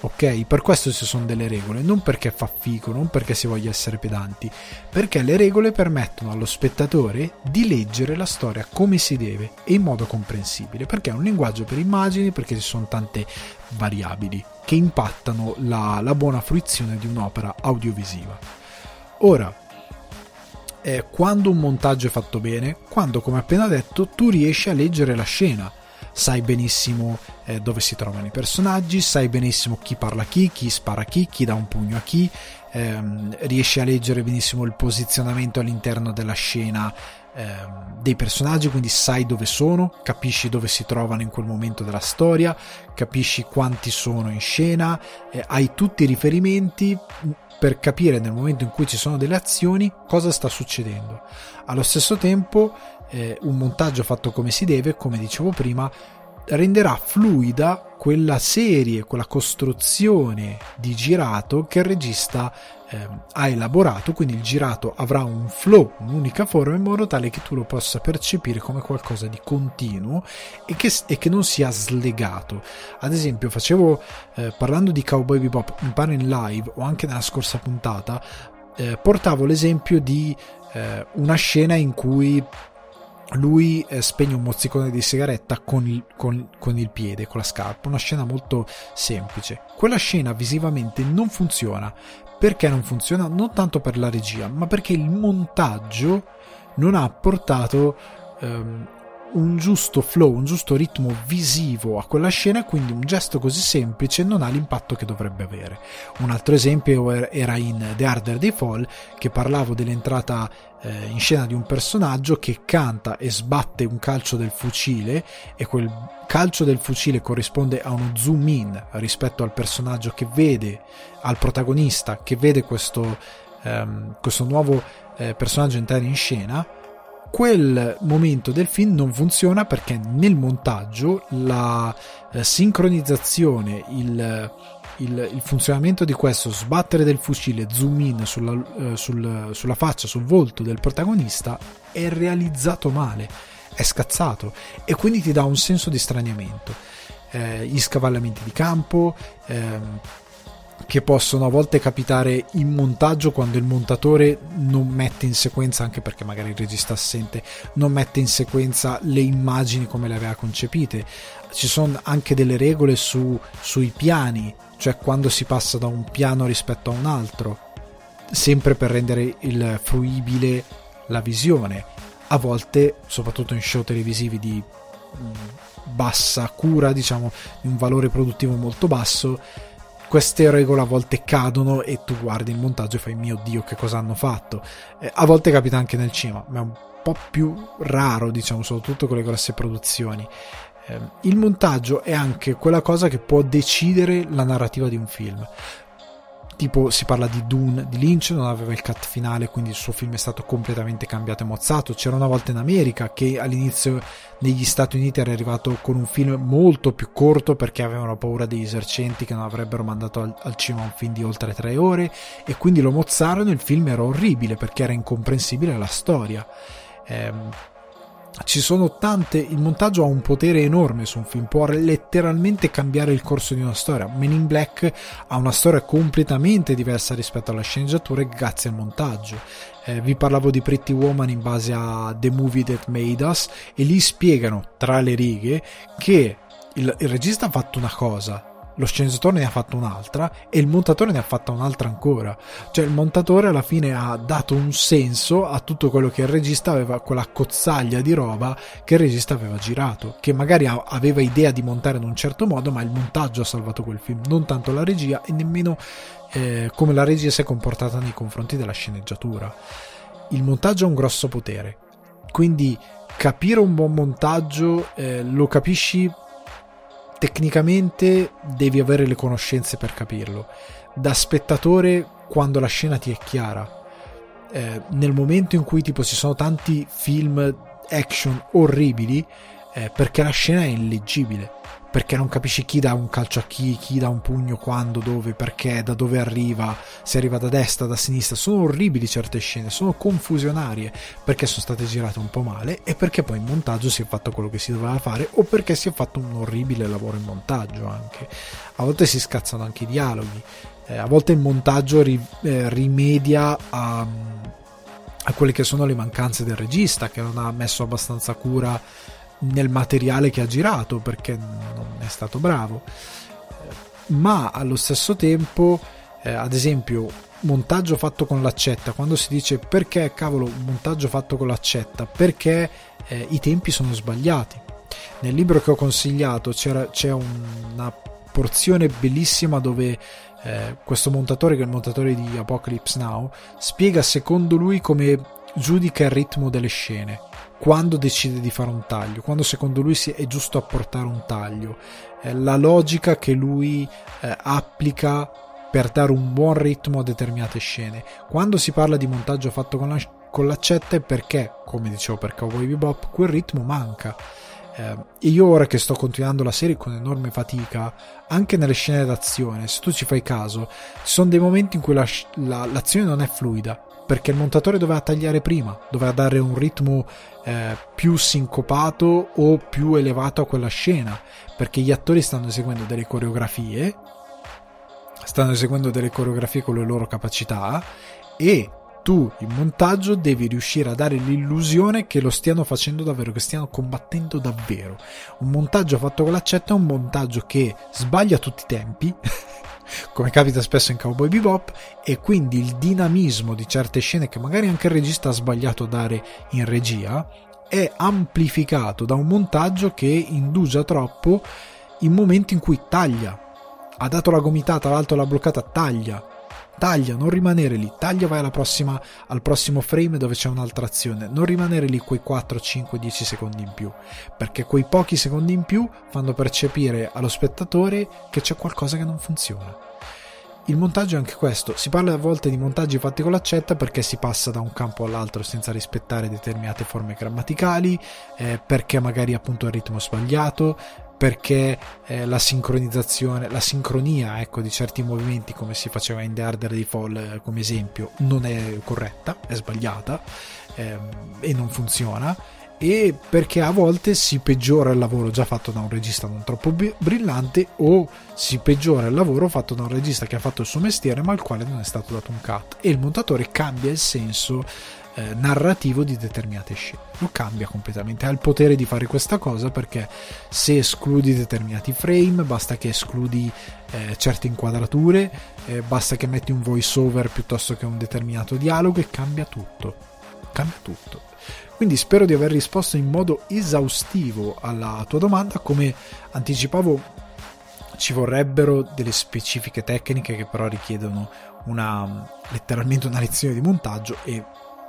ok? Per questo ci sono delle regole, non perché fa figo, non perché si voglia essere pedanti, perché le regole permettono allo spettatore di leggere la storia come si deve e in modo comprensibile, perché è un linguaggio per immagini, perché ci sono tante variabili che impattano la, la buona fruizione di un'opera audiovisiva. Ora, eh, quando un montaggio è fatto bene, quando, come appena detto, tu riesci a leggere la scena, sai benissimo eh, dove si trovano i personaggi, sai benissimo chi parla a chi, chi spara a chi, chi dà un pugno a chi, ehm, riesci a leggere benissimo il posizionamento all'interno della scena ehm, dei personaggi, quindi sai dove sono, capisci dove si trovano in quel momento della storia, capisci quanti sono in scena, eh, hai tutti i riferimenti per capire nel momento in cui ci sono delle azioni cosa sta succedendo. Allo stesso tempo eh, un montaggio fatto come si deve, come dicevo prima, renderà fluida quella serie, quella costruzione di girato che il regista eh, ha elaborato, quindi il girato avrà un flow, un'unica forma in modo tale che tu lo possa percepire come qualcosa di continuo e che, e che non sia slegato. Ad esempio, facevo eh, parlando di Cowboy Bebop, mi pare in live o anche nella scorsa puntata, eh, portavo l'esempio di eh, una scena in cui lui eh, spegne un mozzicone di sigaretta con il, con, con il, piede, con la scarpa, una scena molto semplice. Quella scena visivamente non funziona. Perché non funziona? Non tanto per la regia, ma perché il montaggio non ha portato ehm, un giusto flow, un giusto ritmo visivo a quella scena, quindi un gesto così semplice non ha l'impatto che dovrebbe avere. Un altro esempio era in The Harder They Fall, che parlavo dell'entrata eh, in scena di un personaggio che canta e sbatte un calcio del fucile e quel calcio del fucile corrisponde a uno zoom in rispetto al personaggio che vede, al protagonista che vede questo, ehm, questo nuovo eh, personaggio entrare in scena. Quel momento del film non funziona perché nel montaggio la eh, sincronizzazione, il, il, il, funzionamento di questo sbattere del fucile zoom in sulla, eh, sul, sulla faccia, sul volto del protagonista è realizzato male, è scazzato e quindi ti dà un senso di straniamento. Eh, gli scavallamenti di campo, ehm, che possono a volte capitare in montaggio quando il montatore non mette in sequenza, anche perché magari il regista assente, non mette in sequenza le immagini come le aveva concepite. Ci sono anche delle regole su, sui piani, cioè quando si passa da un piano rispetto a un altro, sempre per rendere il fruibile la visione. A volte, soprattutto in show televisivi di mm, bassa cura, diciamo, di un valore produttivo molto basso, queste regole a volte cadono e tu guardi il montaggio e fai mio dio che cosa hanno fatto eh, a volte capita anche nel cinema ma è un po' più raro diciamo soprattutto con le grosse produzioni eh, il montaggio è anche quella cosa che può decidere la narrativa di un film. Tipo si parla di Dune di Lynch non aveva il cut finale quindi il suo film è stato completamente cambiato e mozzato. C'era una volta in America che all'inizio negli Stati Uniti era arrivato con un film molto più corto perché avevano paura dei esercenti che non avrebbero mandato al, al cinema un film di oltre tre ore e quindi lo mozzarono il film era orribile perché era incomprensibile la storia. Ehm, ci sono tante. Il montaggio ha un potere enorme su un film, può letteralmente cambiare il corso di una storia. Men in Black ha una storia completamente diversa rispetto alla sceneggiatura grazie al montaggio. Eh, vi parlavo di Pretty Woman in base a The Movie That Made Us e lì spiegano tra le righe che il, il regista ha fatto una cosa, lo sceneggiatore ne ha fatto un'altra e il montatore ne ha fatta un'altra ancora. Cioè il montatore alla fine ha dato un senso a tutto quello che il regista aveva, quella cozzaglia di roba che il regista aveva girato, che magari aveva idea di montare in un certo modo, ma il montaggio ha salvato quel film, non tanto la regia e nemmeno eh, come la regia si è comportata nei confronti della sceneggiatura. Il montaggio ha un grosso potere, quindi capire un buon montaggio eh, lo capisci tecnicamente devi avere le conoscenze per capirlo, da spettatore quando la scena ti è chiara. Eh, nel momento in cui tipo ci sono tanti film action orribili, eh, perché la scena è illeggibile perché non capisci chi dà un calcio a chi, chi dà un pugno quando, dove, perché, da dove arriva, se arriva da destra, da sinistra. Sono orribili certe scene, sono confusionarie perché sono state girate un po' male e perché poi in montaggio si è fatto quello che si doveva fare o perché si è fatto un orribile lavoro in montaggio anche. A volte si scazzano anche i dialoghi, eh, a volte il montaggio ri, eh, rimedia a, a quelle che sono le mancanze del regista che non ha messo abbastanza cura nel materiale che ha girato perché non è stato bravo. Ma allo stesso tempo eh, ad esempio montaggio fatto con l'accetta quando si dice perché cavolo montaggio fatto con l'accetta? Perché eh, i tempi sono sbagliati? Nel libro che ho consigliato c'è una porzione bellissima dove eh, questo montatore che è il montatore di Apocalypse Now spiega secondo lui come giudica il ritmo delle scene quando decide di fare un taglio, quando secondo lui è giusto apportare un taglio, la logica che lui eh, applica per dare un buon ritmo a determinate scene. Quando si parla di montaggio fatto con, la, con l'accetta è perché, come dicevo per Cowboy Bebop, quel ritmo manca. Eh, io ora che sto continuando la serie con enorme fatica, anche nelle scene d'azione, se tu ci fai caso, ci sono dei momenti in cui la, la, l'azione non è fluida, perché il montatore doveva tagliare prima, doveva dare un ritmo eh, più sincopato o più elevato a quella scena, perché gli attori stanno eseguendo delle coreografie, stanno eseguendo delle coreografie con le loro capacità e tu in montaggio devi riuscire a dare l'illusione che lo stiano facendo davvero, che stiano combattendo davvero. Un montaggio fatto con l'accetta è un montaggio che sbaglia tutti i tempi come capita spesso in Cowboy Bebop, e quindi il dinamismo di certe scene che magari anche il regista ha sbagliato a dare in regia è amplificato da un montaggio che indugia troppo in momenti in cui taglia. Ha dato la gomitata, l'altro l'ha bloccata, taglia taglia, non rimanere lì, taglia vai prossima, al prossimo frame dove c'è un'altra azione, non rimanere lì quei 4, 5, 10 secondi in più, perché quei pochi secondi in più fanno percepire allo spettatore che c'è qualcosa che non funziona. Il montaggio è anche questo, si parla a volte di montaggi fatti con l'accetta perché si passa da un campo all'altro senza rispettare determinate forme grammaticali, eh, perché magari appunto il ritmo è sbagliato, perché eh, la sincronizzazione, la sincronia ecco, di certi movimenti come si faceva in The Harder di Fall eh, come esempio non è corretta, è sbagliata ehm, e non funziona e perché a volte si peggiora il lavoro già fatto da un regista non troppo brillante o si peggiora il lavoro fatto da un regista che ha fatto il suo mestiere ma al quale non è stato dato un cut. E il montatore cambia il senso eh, narrativo di determinate scene. Lo cambia completamente. Ha il potere di fare questa cosa perché se escludi determinati frame, basta che escludi eh, certe inquadrature, eh, basta che metti un voice over piuttosto che un determinato dialogo e cambia tutto. Cambia tutto. Quindi spero di aver risposto in modo esaustivo alla tua domanda. Come anticipavo, ci vorrebbero delle specifiche tecniche che però richiedono una letteralmente una lezione di montaggio e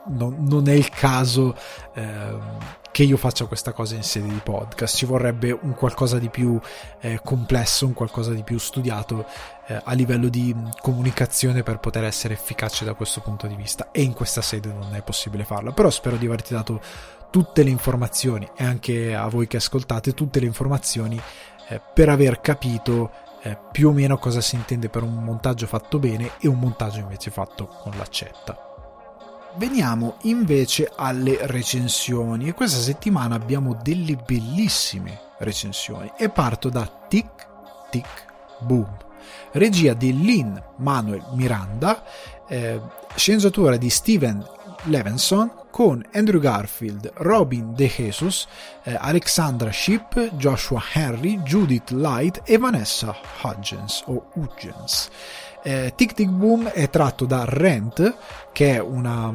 non, non è il caso eh, che io faccia questa cosa in sede di podcast, ci vorrebbe un qualcosa di più eh, complesso, un qualcosa di più studiato eh, a livello di comunicazione per poter essere efficace da questo punto di vista. E in questa sede non è possibile farlo, però spero di averti dato tutte le informazioni e anche a voi che ascoltate tutte le informazioni eh, per aver capito eh, più o meno cosa si intende per un montaggio fatto bene e un montaggio invece fatto con l'accetta. Veniamo invece alle recensioni. E questa settimana abbiamo delle bellissime recensioni. E parto da Tic Tic Boom, regia di Lynn Manuel Miranda, eh, sceneggiatura di Steven Levinson con Andrew Garfield, Robin De Jesus, eh, Alexandra Ship, Joshua Henry, Judith Light e Vanessa Hudgens o Hudgens. Eh, Tic Tic Boom è tratto da Rent, che è una,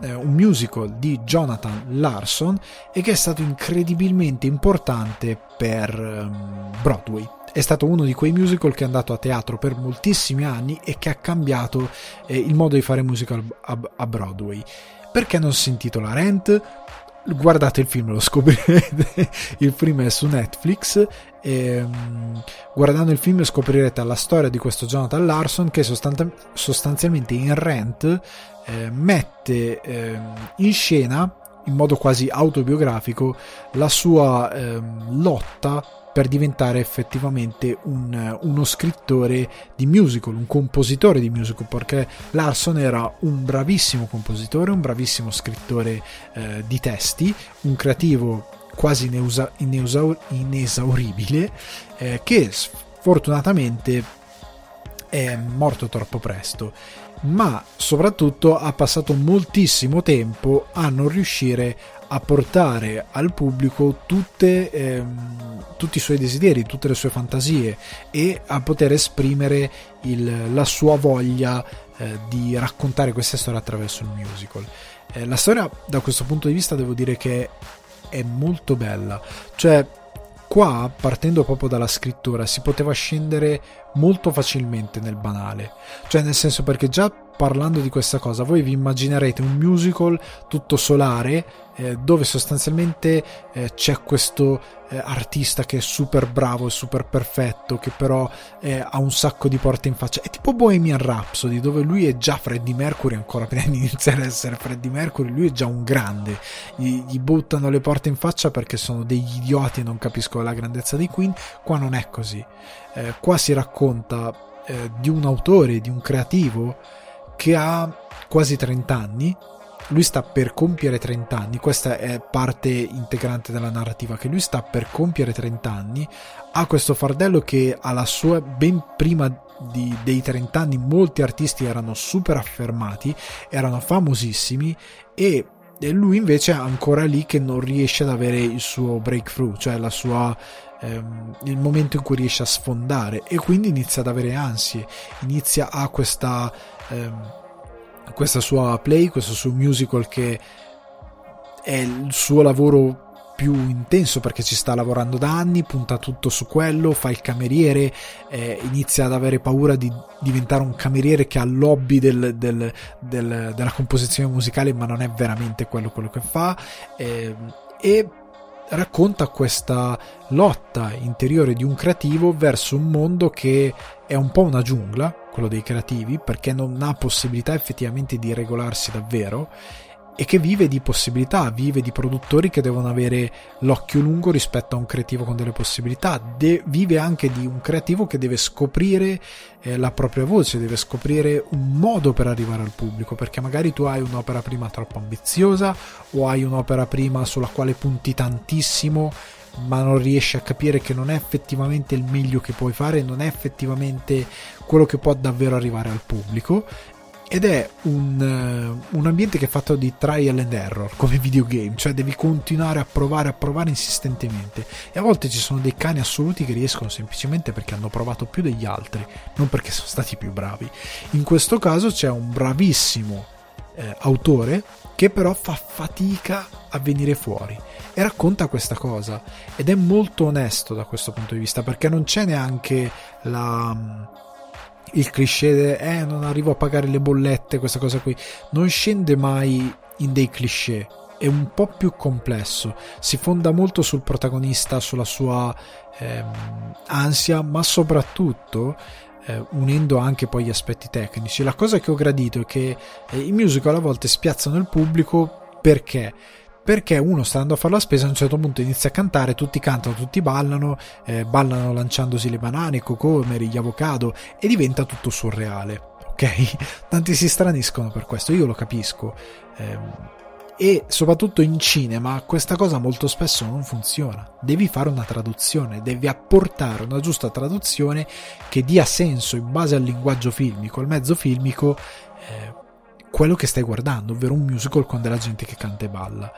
eh, un musical di Jonathan Larson e che è stato incredibilmente importante per um, Broadway. È stato uno di quei musical che è andato a teatro per moltissimi anni e che ha cambiato eh, il modo di fare musical a, a Broadway. Perché non si intitola Rent? guardate il film, lo scoprirete. il film è su Netflix. E, um, guardando il film scoprirete la storia di questo Jonathan Larson che sostan- sostanzialmente in Rent eh, mette eh, in scena in modo quasi autobiografico la sua eh, lotta per diventare effettivamente un, uno scrittore di musical, un compositore di musical, perché Larson era un bravissimo compositore, un bravissimo scrittore eh, di testi, un creativo quasi ineusa, ineusa, inesauribile, eh, che sfortunatamente è morto troppo presto ma soprattutto ha passato moltissimo tempo a non riuscire a portare al pubblico tutte, ehm, tutti i suoi desideri, tutte le sue fantasie e a poter esprimere il, la sua voglia eh, di raccontare queste storie attraverso il musical. Eh, la storia da questo punto di vista devo dire che è molto bella, cioè qua partendo proprio dalla scrittura si poteva scendere molto facilmente nel banale, cioè nel senso perché già parlando di questa cosa voi vi immaginerete un musical tutto solare eh, dove sostanzialmente eh, c'è questo eh, artista che è super bravo e super perfetto che però eh, ha un sacco di porte in faccia. È tipo Bohemian Rhapsody dove lui è già Freddie Mercury ancora prima di iniziare a essere Freddie Mercury lui è già un grande. Gli, gli buttano le porte in faccia perché sono degli idioti e non capiscono la grandezza di Queen. Qua non è così. Eh, qua si racconta eh, di un autore di un creativo che ha quasi 30 anni lui sta per compiere 30 anni, questa è parte integrante della narrativa, che lui sta per compiere 30 anni, ha questo fardello che alla sua, ben prima di, dei 30 anni molti artisti erano super affermati, erano famosissimi e, e lui invece è ancora lì che non riesce ad avere il suo breakthrough, cioè sua ehm, il momento in cui riesce a sfondare e quindi inizia ad avere ansie, inizia a questa ehm, questa sua play, questo suo musical che è il suo lavoro più intenso perché ci sta lavorando da anni, punta tutto su quello, fa il cameriere, eh, inizia ad avere paura di diventare un cameriere che ha il lobby del, del, del, della composizione musicale ma non è veramente quello, quello che fa. Eh, e racconta questa lotta interiore di un creativo verso un mondo che è un po' una giungla quello dei creativi, perché non ha possibilità effettivamente di regolarsi davvero e che vive di possibilità, vive di produttori che devono avere l'occhio lungo rispetto a un creativo con delle possibilità, De- vive anche di un creativo che deve scoprire eh, la propria voce, deve scoprire un modo per arrivare al pubblico, perché magari tu hai un'opera prima troppo ambiziosa o hai un'opera prima sulla quale punti tantissimo ma non riesci a capire che non è effettivamente il meglio che puoi fare, non è effettivamente quello che può davvero arrivare al pubblico. Ed è un, uh, un ambiente che è fatto di trial and error come videogame, cioè devi continuare a provare, a provare insistentemente. E a volte ci sono dei cani assoluti che riescono semplicemente perché hanno provato più degli altri, non perché sono stati più bravi. In questo caso c'è un bravissimo eh, autore che però fa fatica a venire fuori e racconta questa cosa ed è molto onesto da questo punto di vista perché non c'è neanche la, il cliché eh non arrivo a pagare le bollette questa cosa qui non scende mai in dei cliché è un po' più complesso si fonda molto sul protagonista sulla sua ehm, ansia ma soprattutto eh, unendo anche poi gli aspetti tecnici. La cosa che ho gradito è che eh, i musical a volte spiazzano il pubblico perché? Perché uno sta andando a fare la spesa a un certo punto inizia a cantare, tutti cantano, tutti ballano, eh, ballano lanciandosi le banane, i cocomeri, gli avocado e diventa tutto surreale. Ok? Tanti si straniscono per questo, io lo capisco. Eh, e soprattutto in cinema questa cosa molto spesso non funziona. Devi fare una traduzione, devi apportare una giusta traduzione che dia senso in base al linguaggio filmico, al mezzo filmico, eh, quello che stai guardando, ovvero un musical con della gente che canta e balla.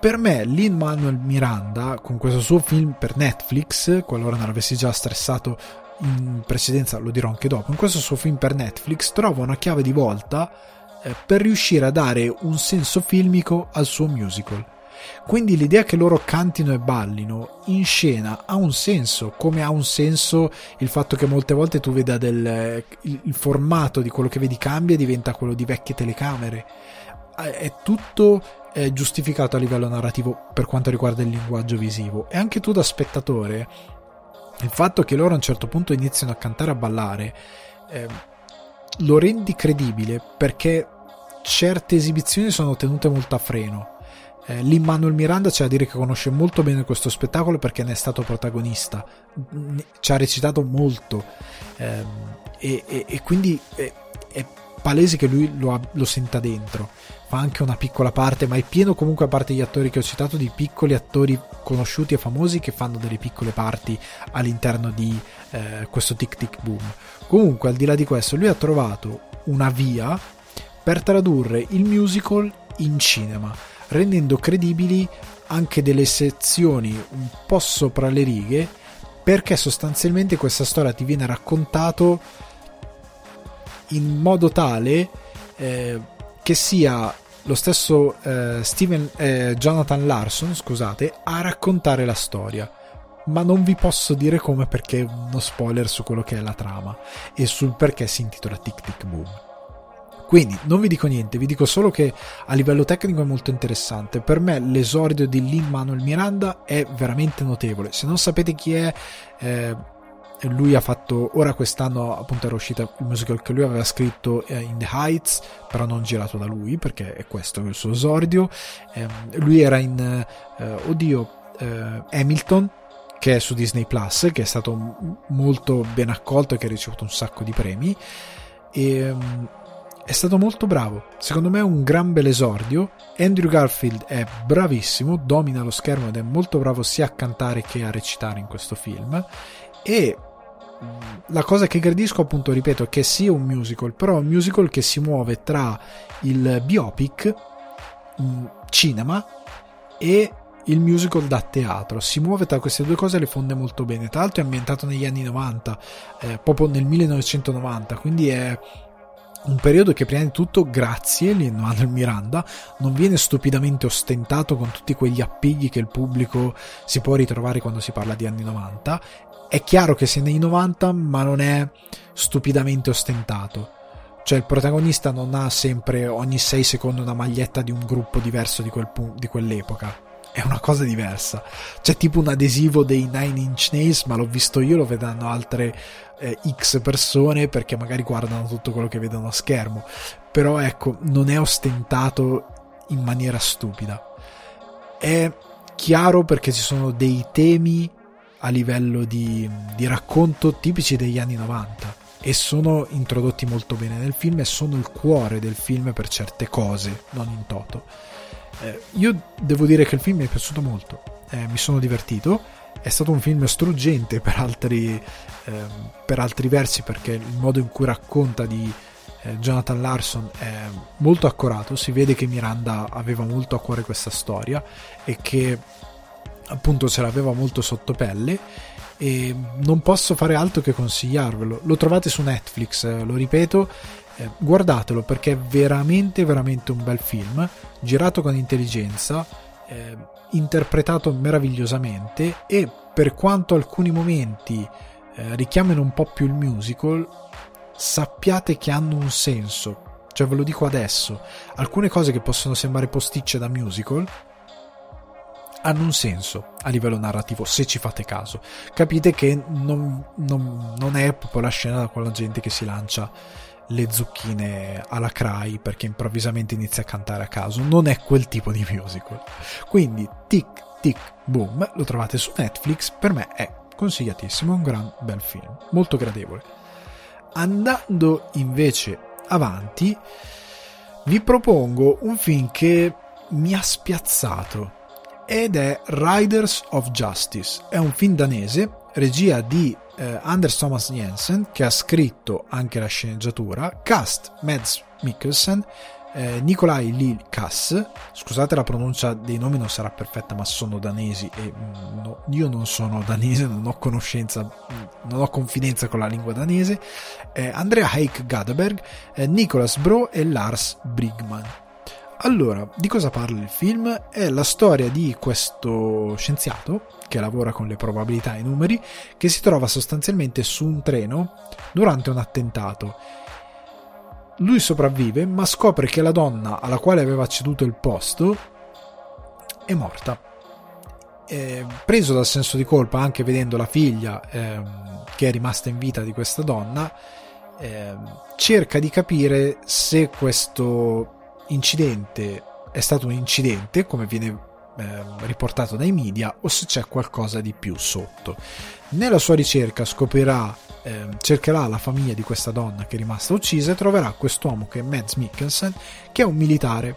Per me, Lin Manuel Miranda, con questo suo film per Netflix, qualora non avessi già stressato in precedenza, lo dirò anche dopo, in questo suo film per Netflix trova una chiave di volta eh, per riuscire a dare un senso filmico al suo musical. Quindi l'idea che loro cantino e ballino in scena ha un senso, come ha un senso il fatto che molte volte tu veda del, il, formato di quello che vedi cambia e diventa quello di vecchie telecamere. è tutto è giustificato a livello narrativo per quanto riguarda il linguaggio visivo e anche tu da spettatore il fatto che loro a un certo punto iniziano a cantare e a ballare eh, lo rendi credibile perché certe esibizioni sono tenute molto a freno eh, Lin Manuel Miranda c'è a dire che conosce molto bene questo spettacolo perché ne è stato protagonista, ci ha recitato molto ehm, e, e, e, quindi è, è, palese che lui lo, lo, senta dentro. Fa anche una piccola parte, ma è pieno comunque a parte gli attori che ho citato di piccoli attori conosciuti e famosi che fanno delle piccole parti all'interno di eh, questo Tic Tic Boom. Comunque, al di là di questo, lui ha trovato una via per tradurre il musical in cinema rendendo credibili anche delle sezioni un po' sopra le righe perché sostanzialmente questa storia ti viene raccontato in modo tale eh, che sia lo stesso eh, Steven, eh, Jonathan Larson scusate, a raccontare la storia. Ma non vi posso dire come perché è uno spoiler su quello che è la trama e sul perché si intitola Tic Tic Boom quindi non vi dico niente, vi dico solo che a livello tecnico è molto interessante. Per me l'esordio di Lin Manuel Miranda è veramente notevole. Se non sapete chi è, eh, lui ha fatto ora quest'anno appunto era uscito il musical che lui aveva scritto eh, in the Heights però non girato da lui perché è questo il suo esordio eh, lui era in eh, oddio eh, Hamilton che è su Disney Plus che è stato molto ben accolto e che ha ricevuto un sacco di premi e ehm, è stato molto bravo. Secondo me è un gran bel esordio. Andrew Garfield è bravissimo, domina lo schermo ed è molto bravo sia a cantare che a recitare in questo film. E mm, la cosa che gradisco, appunto, ripeto, è che sia un musical, però è un musical che si muove tra il biopic, mm, cinema e il musical da teatro. Si muove tra queste due cose e le fonde molto bene. Tra l'altro è ambientato negli anni 90, eh, proprio nel 1990, quindi è un periodo che prima di tutto, grazie Lin Manuel Miranda, non viene stupidamente ostentato con tutti quegli appigli che il pubblico si può ritrovare quando si parla di anni 90. È chiaro che sei nei 90, ma non è stupidamente ostentato. Cioè il protagonista non ha sempre ogni 6 secondi una maglietta di un gruppo diverso di, quel, di quell'epoca è una cosa diversa. C'è tipo un adesivo dei Nine Inch Nails, ma l'ho visto io, lo vedranno altre eh, X persone perché magari guardano tutto quello che vedono a schermo. Però ecco, non è ostentato in maniera stupida. È chiaro perché ci sono dei temi a livello di, di racconto tipici degli anni 90 e sono introdotti molto bene nel film e sono il cuore del film per certe cose, non in toto. Eh, io devo dire che il film mi è piaciuto molto, eh, mi sono divertito, è stato un film struggente per altri, eh, per altri versi perché il modo in cui racconta di eh, Jonathan Larson è molto accorato, si vede che Miranda aveva molto a cuore questa storia e che appunto ce l'aveva molto sotto pelle e non posso fare altro che consigliarvelo. Lo trovate su Netflix, eh, lo ripeto, eh, guardatelo perché è veramente veramente un bel film girato con intelligenza eh, interpretato meravigliosamente e per quanto alcuni momenti eh, richiamino un po' più il musical sappiate che hanno un senso. Cioè ve lo dico adesso alcune cose che possono sembrare posticce da musical hanno un senso a livello narrativo se ci fate caso. Capite che non, non, non è proprio la scena con la gente che si lancia le zucchine alla cry perché improvvisamente inizia a cantare a caso. Non è quel tipo di musical. Quindi Tic Tic Boom lo trovate su Netflix. Per me è consigliatissimo, un gran bel film, molto gradevole. Andando invece avanti, vi propongo un film che mi ha spiazzato ed è Riders of Justice. È un film danese, regia di eh, Anders Thomas Jensen, che ha scritto anche la sceneggiatura, cast Mads Mikkelsen, eh, Nikolai Lee Kass, scusate la pronuncia dei nomi non sarà perfetta ma sono danesi e mm, no, io non sono danese, non ho conoscenza, mm, non ho confidenza con la lingua danese, eh, Andrea Heik Gadeberg, eh, Nicholas Bro e Lars Brigman. Allora, di cosa parla il film? È la storia di questo scienziato che lavora con le probabilità e i numeri, che si trova sostanzialmente su un treno durante un attentato. lui sopravvive, ma scopre che la donna alla quale aveva ceduto il posto è morta. Eh, preso dal senso di colpa, anche vedendo la figlia eh, che è rimasta in vita di questa donna, eh, cerca di capire se questo incidente è stato un incidente, come viene eh, riportato dai media o se c'è qualcosa di più sotto. Nella sua ricerca scoprirà, eh, cercherà la famiglia di questa donna che è rimasta uccisa e troverà quest'uomo che è Mads Mikkelsen, che è un militare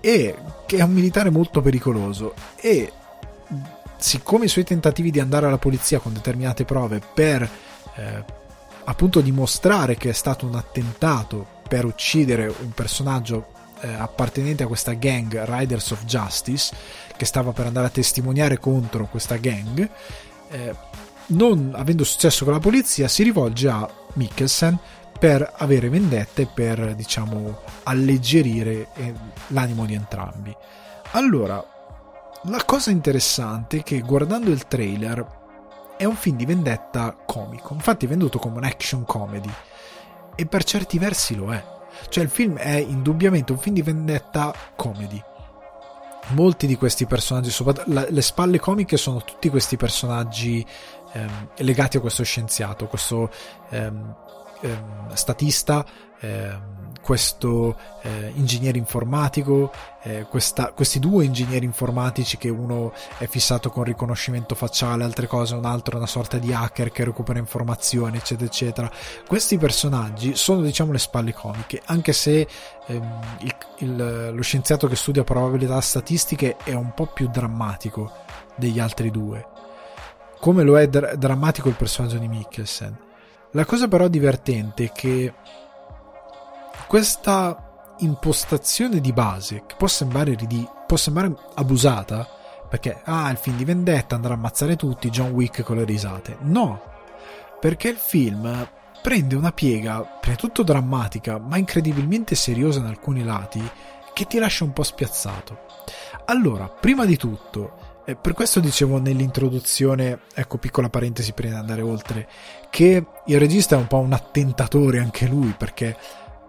e che è un militare molto pericoloso e siccome i suoi tentativi di andare alla polizia con determinate prove per eh, appunto dimostrare che è stato un attentato per uccidere un personaggio eh, appartenente a questa gang Riders of Justice che stava per andare a testimoniare contro questa gang eh, non avendo successo con la polizia si rivolge a Mikkelsen per avere vendette per diciamo alleggerire eh, l'animo di entrambi. Allora la cosa interessante è che guardando il trailer è un film di vendetta comico. Infatti è venduto come un action comedy. E per certi versi lo è cioè il film è indubbiamente un film di vendetta comedy. Molti di questi personaggi, le spalle comiche sono tutti questi personaggi ehm, legati a questo scienziato, questo ehm, ehm, statista eh, questo eh, ingegnere informatico, eh, questa, questi due ingegneri informatici che uno è fissato con riconoscimento facciale, altre cose, un altro è una sorta di hacker che recupera informazioni, eccetera, eccetera. Questi personaggi sono, diciamo, le spalle comiche, anche se ehm, il, il, lo scienziato che studia probabilità statistiche è un po' più drammatico degli altri due. Come lo è dr- drammatico il personaggio di Mikkelsen. La cosa però divertente è che questa impostazione di base che può sembrare, ridi- può sembrare abusata perché ah il film di vendetta andrà a ammazzare tutti John Wick con le risate. No perché il film prende una piega prima di tutto drammatica ma incredibilmente seriosa in alcuni lati che ti lascia un po' spiazzato. Allora prima di tutto per questo dicevo nell'introduzione, ecco piccola parentesi prima di andare oltre, che il regista è un po' un attentatore anche lui, perché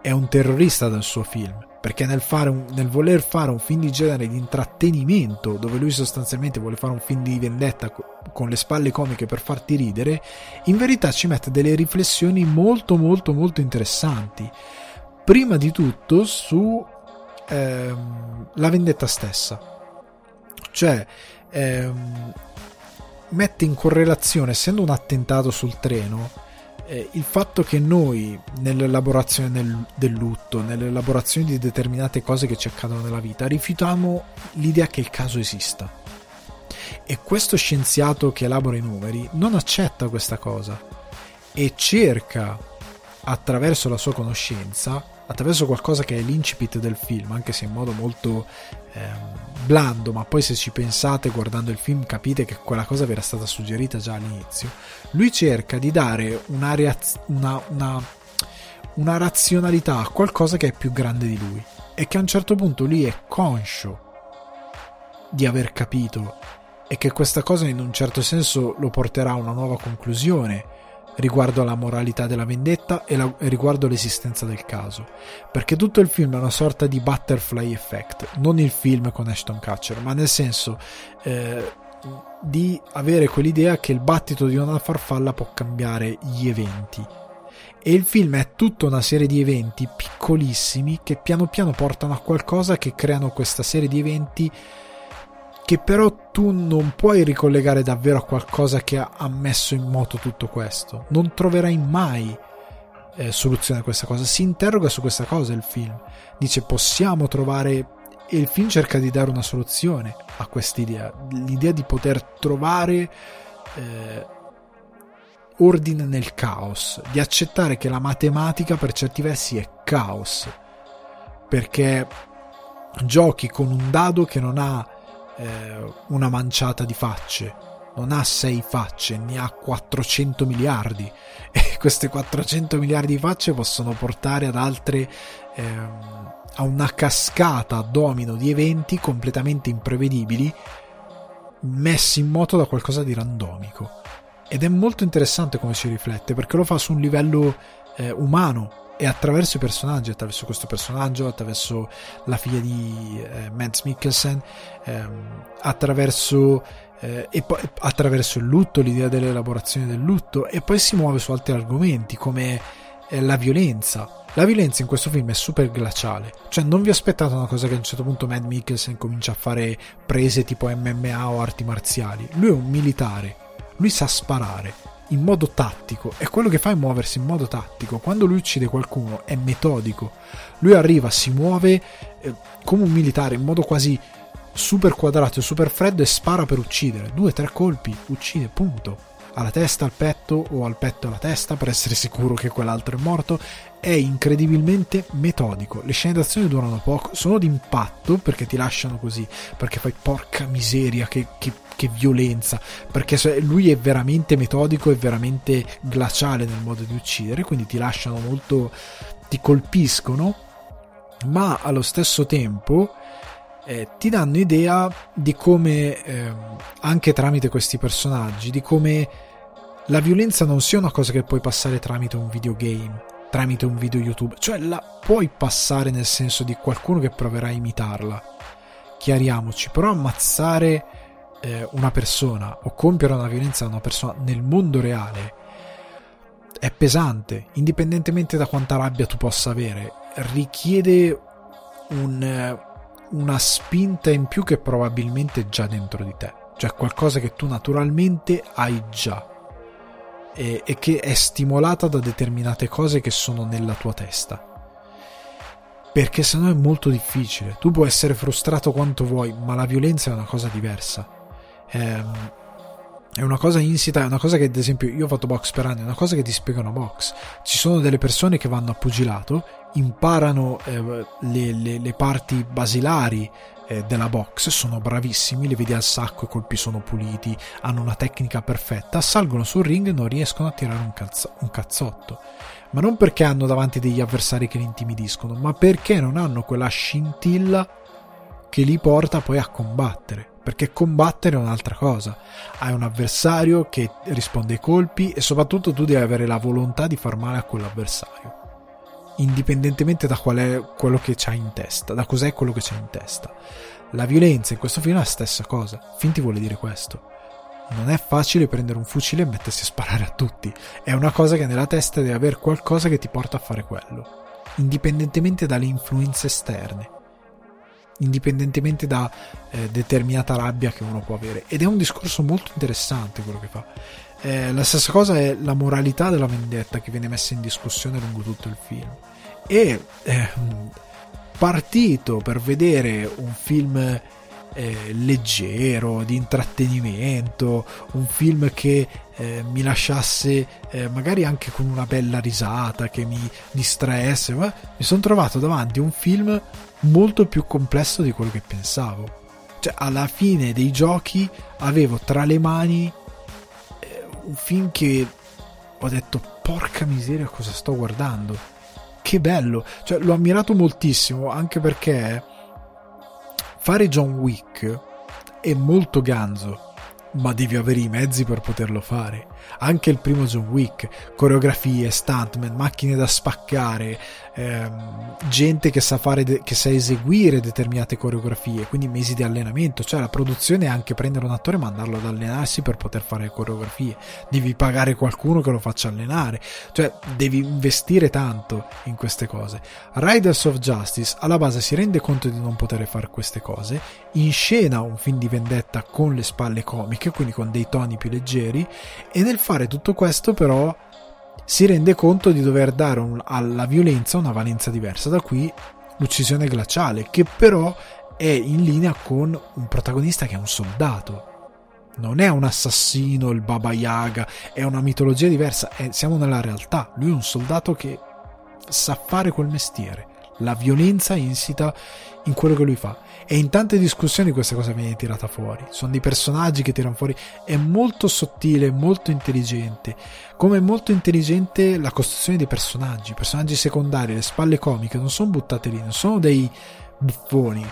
è un terrorista del suo film perché nel, un, nel, voler fare un film di genere di intrattenimento dove lui sostanzialmente vuole fare un film di vendetta con le spalle comiche per farti ridere in verità ci mette delle riflessioni molto molto molto interessanti. Prima di tutto su ehm, la vendetta stessa. Cioè ehm, mette in correlazione essendo un attentato sul treno eh, il fatto che noi nell'elaborazione del, del lutto, nell'elaborazione di determinate cose che ci accadono nella vita, rifiutiamo l'idea che il caso esista. E questo scienziato che elabora i numeri non accetta questa cosa e cerca attraverso la sua conoscenza attraverso qualcosa che è l'incipit del film, anche se in modo molto eh, blando, ma poi se ci pensate guardando il film capite che quella cosa vi era stata suggerita già all'inizio, lui cerca di dare una, reaz- una, una, una razionalità a qualcosa che è più grande di lui e che a un certo punto lui è conscio di aver capito e che questa cosa in un certo senso lo porterà a una nuova conclusione riguardo alla moralità della vendetta e, la, e, riguardo l'esistenza del caso, perché tutto il film è una sorta di butterfly effect, non il film con Ashton Kutcher, ma nel senso eh, di avere quell'idea che il battito di una farfalla può cambiare gli eventi. E il film è tutta una serie di eventi piccolissimi che piano piano portano a qualcosa che creano questa serie di eventi che però tu non puoi ricollegare davvero a qualcosa che ha messo in moto tutto questo. Non troverai mai eh, soluzione a questa cosa. Si interroga su questa cosa il film. Dice possiamo trovare... E il film cerca di dare una soluzione a quest'idea. L'idea di poter trovare eh, ordine nel caos. Di accettare che la matematica per certi versi è caos. Perché giochi con un dado che non ha eh, una manciata di facce, non ha sei facce, ne ha 400 miliardi e queste 400 miliardi di facce possono portare ad altre ehm, a una cascata a domino di eventi completamente imprevedibili messi in moto da qualcosa di randomico ed è molto interessante come ci riflette perché lo fa su un livello eh, umano e attraverso i personaggi, attraverso questo personaggio, attraverso la figlia di eh, Mads Mikkelsen, ehm, attraverso, eh, e poi, attraverso il lutto, l'idea dell'elaborazione del lutto, e poi si muove su altri argomenti come eh, la violenza. La violenza in questo film è super glaciale, cioè non vi aspettate una cosa che a un certo punto Matt Mikkelsen comincia a fare prese tipo MMA o arti marziali. Lui è un militare, lui sa sparare in modo tattico e quello che fa è muoversi in modo tattico. Quando lui uccide qualcuno è metodico. Lui arriva, si muove eh, come un militare in modo quasi super quadrato super freddo e spara per uccidere. Due, tre colpi, uccide, punto. Alla testa, al petto o al petto alla testa per essere sicuro che quell'altro è morto. È incredibilmente metodico. Le scene d'azione durano poco, sono d'impatto perché ti lasciano così, perché fai porca miseria che, che che violenza, perché lui è veramente metodico e veramente glaciale nel modo di uccidere, quindi ti lasciano molto, ti colpiscono, ma allo stesso tempo eh, ti danno idea di come, eh, anche tramite questi personaggi, di come la violenza non sia una cosa che puoi passare tramite un videogame, tramite un video YouTube, cioè la puoi passare nel senso di qualcuno che proverà a imitarla. Chiariamoci, però ammazzare eh, una persona o compiere una violenza a una persona nel mondo reale è pesante, indipendentemente da quanta rabbia tu possa avere, richiede un, una spinta in più che probabilmente è già dentro di te, cioè qualcosa che tu naturalmente hai già e, e che è stimolata da determinate cose che sono nella tua testa perché sennò è molto difficile. Tu puoi essere frustrato quanto vuoi, ma la violenza è una cosa diversa ehm, è una cosa insita, è una cosa che ad esempio io ho fatto box per anni, è una cosa che ti spiegano box. Ci sono delle persone che vanno a pugilato, imparano eh, le, le, le, parti basilari eh, della box, sono bravissimi, li vedi al sacco, i colpi sono puliti, hanno una tecnica perfetta, salgono sul ring e non riescono a tirare un, cazzo, un cazzotto. Ma non perché hanno davanti degli avversari che li intimidiscono, ma perché non hanno quella scintilla che li porta poi a combattere perché combattere è un'altra cosa. Hai un avversario che risponde ai colpi e soprattutto tu devi avere la volontà di far male a quell'avversario. Indipendentemente da qual è quello che c'hai in testa, da cos'è quello che c'hai in testa. La violenza in questo film è la stessa cosa. Finti vuole dire questo. Non è facile prendere un fucile e mettersi a sparare a tutti. È una cosa che nella testa deve avere qualcosa che ti porta a fare quello. Indipendentemente dalle influenze esterne indipendentemente da eh, determinata rabbia che uno può avere. Ed è un discorso molto interessante quello che fa. Eh, la stessa cosa è la moralità della vendetta che viene messa in discussione lungo tutto il film. E eh, partito per vedere un film eh, leggero, di intrattenimento, un film che eh, mi lasciasse eh, magari anche con una bella risata, che mi distraesse, ma mi sono trovato davanti a un film molto più complesso di quello che pensavo. Cioè, alla fine dei giochi avevo tra le mani eh, un film che ho detto, porca miseria, cosa sto guardando? Che bello! Cioè, l'ho ammirato moltissimo, anche perché fare John Wick è molto ganzo ma devi avere i mezzi per poterlo fare. Anche il primo John Wick, coreografie, stuntman, macchine da spaccare, ehm, gente che sa, fare de- che sa eseguire determinate coreografie, quindi mesi di allenamento. Cioè la produzione è anche prendere un attore e mandarlo ad allenarsi per poter fare coreografie. Devi pagare qualcuno che lo faccia allenare. Cioè devi investire tanto in queste cose. Riders of Justice alla base si rende conto di non poter fare queste cose, inscena un film di vendetta con le spalle comiche, quindi con dei toni più leggeri, e nel fare tutto questo però si rende conto di dover dare un, alla violenza una valenza diversa, da qui l'uccisione glaciale, che però è in linea con un protagonista che è un soldato. Non è un assassino, il Baba Yaga, è una mitologia diversa, è, siamo nella realtà. Lui è un soldato che sa fare quel mestiere. La violenza insita in quello che lui fa. E in tante discussioni questa cosa viene tirata fuori. Sono dei personaggi che tirano fuori. È molto sottile, molto intelligente. Come è molto intelligente la costruzione dei personaggi. I personaggi secondari, le spalle comiche non sono buttate lì, non sono dei buffoni.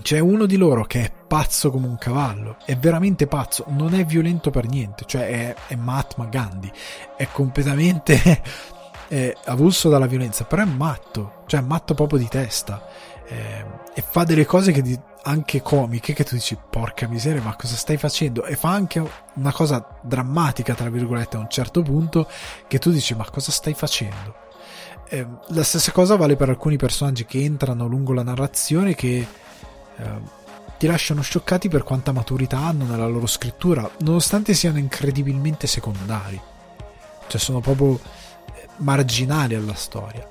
C'è uno di loro che è pazzo come un cavallo, è veramente pazzo, non è violento per niente, cioè è, è Mahatma Gandhi, è completamente è avulso dalla violenza, però è matto, cioè è matto proprio di testa. Eh, e fa delle cose che di, anche comiche che tu dici porca miseria ma cosa stai facendo? E fa anche una cosa drammatica tra virgolette a un certo punto che tu dici ma cosa stai facendo? Eh, la stessa cosa vale per alcuni personaggi che entrano lungo la narrazione che eh, ti lasciano scioccati per quanta maturità hanno nella loro scrittura nonostante siano incredibilmente secondari. Cioè sono proprio eh, marginali alla storia.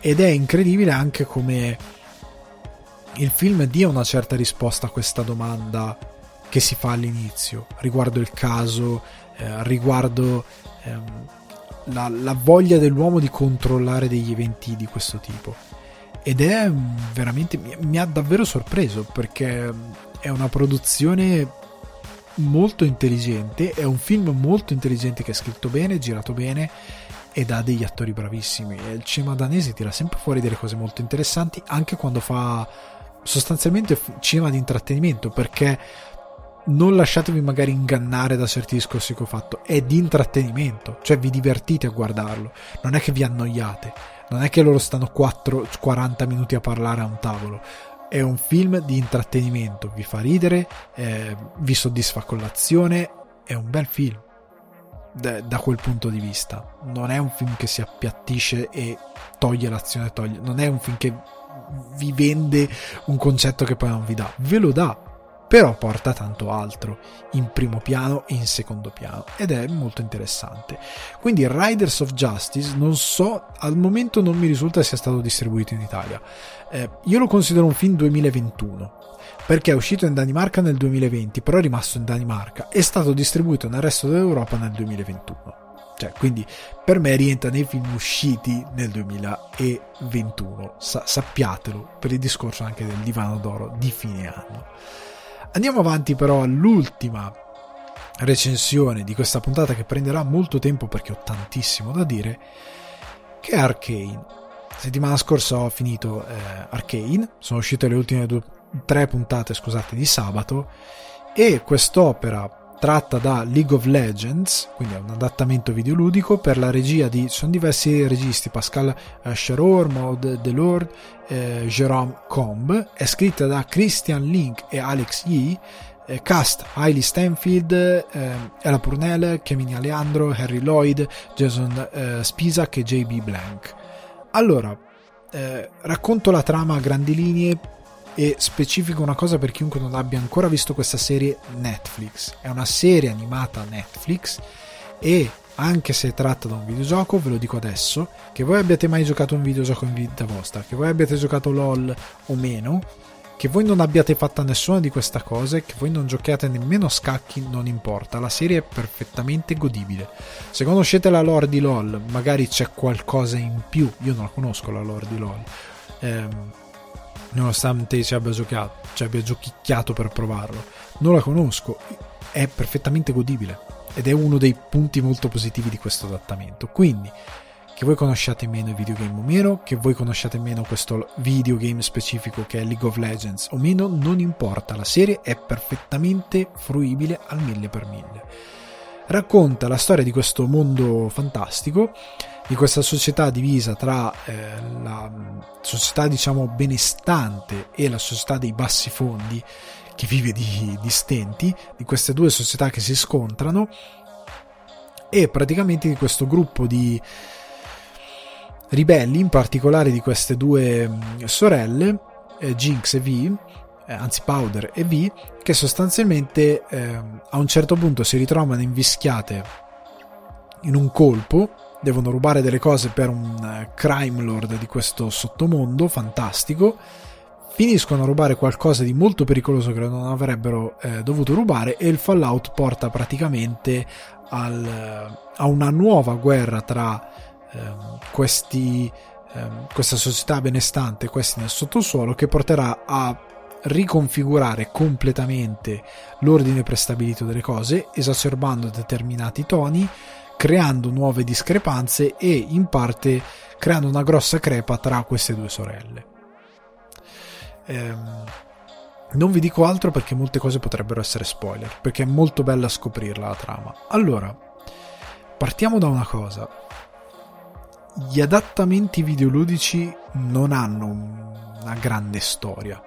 Ed è incredibile anche come il film dia una certa risposta a questa domanda che si fa all'inizio riguardo il caso, eh, riguardo ehm, la, la, voglia dell'uomo di controllare degli eventi di questo tipo. Ed è veramente, mi, mi ha davvero sorpreso perché è una produzione molto intelligente, è un film molto intelligente che è scritto bene, girato bene ed ha degli attori bravissimi. Il cinema danese tira sempre fuori delle cose molto interessanti anche quando fa sostanzialmente cinema di intrattenimento perché non lasciatevi magari ingannare da certi discorsi che ho fatto, è di intrattenimento, cioè vi divertite a guardarlo, non è che vi annoiate, non è che loro stanno 4, 40 minuti a parlare a un tavolo, è un film di intrattenimento, vi fa ridere, eh, vi soddisfa con l'azione, è un bel film da, da quel punto di vista, non è un film che si appiattisce e toglie l'azione, toglie, non è un film che vi vende un concetto che poi non vi dà, ve lo dà, però porta tanto altro in primo piano e in secondo piano ed è molto interessante. Quindi Riders of Justice non so, al momento non mi risulta sia stato distribuito in Italia. Eh, io lo considero un film 2021 perché è uscito in Danimarca nel 2020, però è rimasto in Danimarca, è stato distribuito nel resto dell'Europa nel 2021. Cioè, quindi per me rientra nei film usciti nel 2021. Sa- sappiatelo per il discorso anche del divano d'oro di fine anno. Andiamo avanti però all'ultima recensione di questa puntata che prenderà molto tempo perché ho tantissimo da dire, che è Arcane. Settimana scorsa ho finito eh, Arcane, sono uscite le ultime due, tre puntate scusate, di sabato e quest'opera tratta da League of Legends, quindi è un adattamento videoludico per la regia di sono diversi registi, Pascal eh, Cheror, Maud Delord, eh, Jerome Combe, è scritta da Christian Link e Alex Yee, eh, cast Hailey Stanfield, eh, Ella Purnell, Kevin Aleandro, Harry Lloyd, Jason eh, Spisak e JB Blank. Allora, eh, racconto la trama a grandi linee e specifico una cosa per chiunque non abbia ancora visto questa serie Netflix. È una serie animata Netflix e anche se tratta da un videogioco, ve lo dico adesso, che voi abbiate mai giocato un videogioco in vita vostra, che voi abbiate giocato LOL o meno, che voi non abbiate fatta nessuna di queste cose, che voi non giochiate nemmeno scacchi, non importa, la serie è perfettamente godibile. Se conoscete la lore di LOL, magari c'è qualcosa in più, io non la conosco la lore di LOL. Ehm, nonostante ci abbia giocato, ci abbia giochicchiato per provarlo. Non la conosco, è perfettamente godibile ed è uno dei punti molto positivi di questo adattamento. Quindi, che voi conosciate meno i videogame o meno, che voi conosciate meno questo videogame specifico che è League of Legends o meno, non importa, la serie è perfettamente fruibile al mille per mille. Racconta la storia di questo mondo fantastico di questa società divisa tra eh, la società diciamo benestante e la società dei bassi fondi che vive di, di stenti, di queste due società che si scontrano e praticamente di questo gruppo di ribelli, in particolare di queste due mm, sorelle, eh, Jinx e V, eh, anzi Powder e V, che sostanzialmente eh, a un certo punto si ritrovano invischiate in un colpo devono rubare delle cose per un eh, crime lord di questo sottomondo fantastico. Finiscono a rubare qualcosa di molto pericoloso che non avrebbero eh, dovuto rubare e il fallout porta praticamente al, eh, a una nuova guerra tra eh, questi, eh, questa società benestante e questi nel sottosuolo che porterà a riconfigurare completamente l'ordine prestabilito delle cose esacerbando determinati toni creando nuove discrepanze e in parte creando una grossa crepa tra queste due sorelle. Ehm, non vi dico altro perché molte cose potrebbero essere spoiler, perché è molto bella scoprirla la trama. Allora, partiamo da una cosa. gli adattamenti videoludici non hanno una grande storia.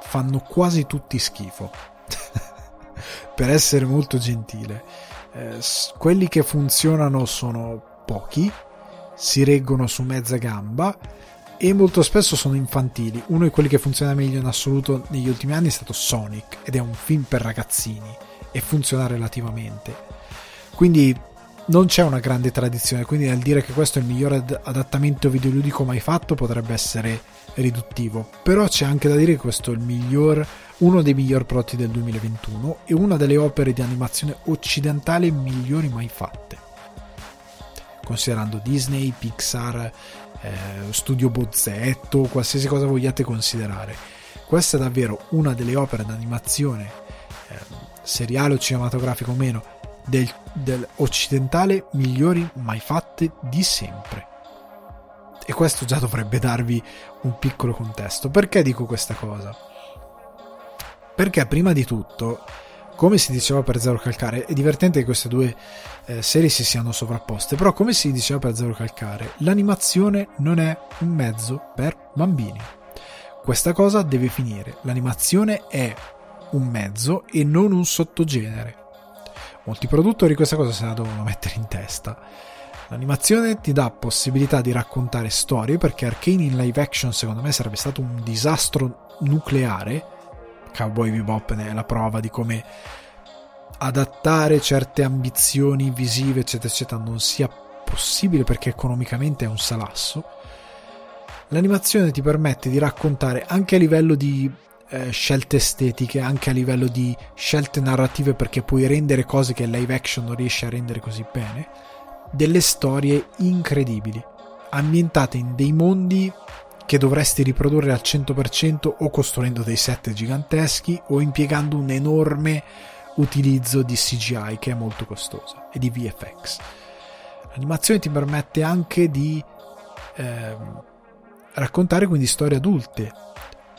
Fanno quasi tutti schifo. per essere molto gentile. Eh, quelli che funzionano sono pochi, si reggono su mezza gamba e molto spesso sono infantili. Uno di quelli che funziona meglio in assoluto negli ultimi anni è stato Sonic ed è un film per ragazzini e funziona relativamente. Quindi non c'è una grande tradizione, quindi nel dire che questo è il migliore ad- adattamento videoludico mai fatto potrebbe essere riduttivo. Però c'è anche da dire che questo è il miglior, uno dei migliori prodotti del 2021 e una delle opere di animazione occidentale migliori mai fatte. Considerando Disney, Pixar, eh, Studio Bozzetto, qualsiasi cosa vogliate considerare. Questa è davvero una delle opere d'animazione, eh, seriale o cinematografico o meno, del, del occidentale migliori mai fatte di sempre. E questo già dovrebbe darvi un piccolo contesto. Perché dico questa cosa? Perché prima di tutto, come si diceva per Zero Calcare, è divertente che queste due eh, serie si siano sovrapposte, però come si diceva per Zero Calcare, l'animazione non è un mezzo per bambini. Questa cosa deve finire. L'animazione è un mezzo e non un sottogenere. Molti produttori questa cosa se la devono mettere in testa. L'animazione ti dà possibilità di raccontare storie perché Arcane in live action secondo me sarebbe stato un disastro nucleare. Cowboy Bebop ne è la prova di come adattare certe ambizioni visive eccetera eccetera non sia possibile perché economicamente è un salasso. L'animazione ti permette di raccontare anche a livello di eh, scelte estetiche, anche a livello di scelte narrative, perché puoi rendere cose che live action non riesce a rendere così bene, delle storie incredibili, ambientate in dei mondi che dovresti riprodurre al 100% o costruendo dei set giganteschi o impiegando un enorme utilizzo di CGI che è molto costosa e di VFX. L'animazione ti permette anche di eh, raccontare quindi storie adulte,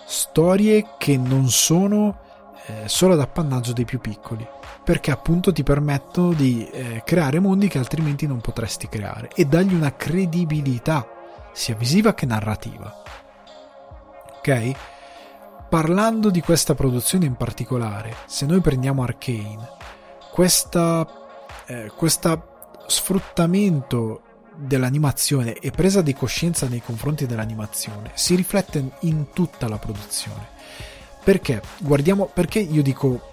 storie che non sono eh, solo ad appannaggio dei più piccoli, perché appunto ti permettono di eh, creare mondi che altrimenti non potresti creare e dargli una credibilità sia visiva che narrativa. Ok? Parlando di questa produzione in particolare, se noi prendiamo Arcane, questa, eh, questo sfruttamento dell'animazione e presa di coscienza nei confronti dell'animazione si riflette in tutta la produzione. Perché? Guardiamo, perché io dico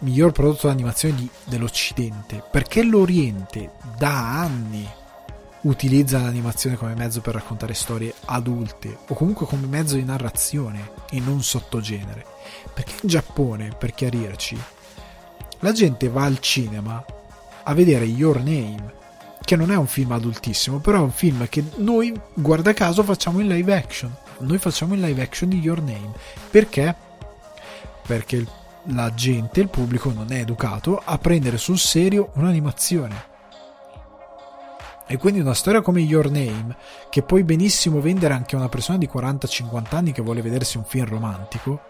miglior prodotto d'animazione di, dell'Occidente? Perché l'Oriente da anni utilizza l'animazione come mezzo per raccontare storie adulte o comunque come mezzo di narrazione e non sottogenere. Perché in Giappone, per chiarirci, la gente va al cinema a vedere Your Name che non è un film adultissimo, però è un film che noi, guarda caso, facciamo in live action. Noi facciamo in live action di Your Name. Perché? Perché la gente, il pubblico non è educato a prendere sul serio un'animazione. E quindi una storia come Your Name, che puoi benissimo vendere anche a una persona di 40-50 anni che vuole vedersi un film romantico,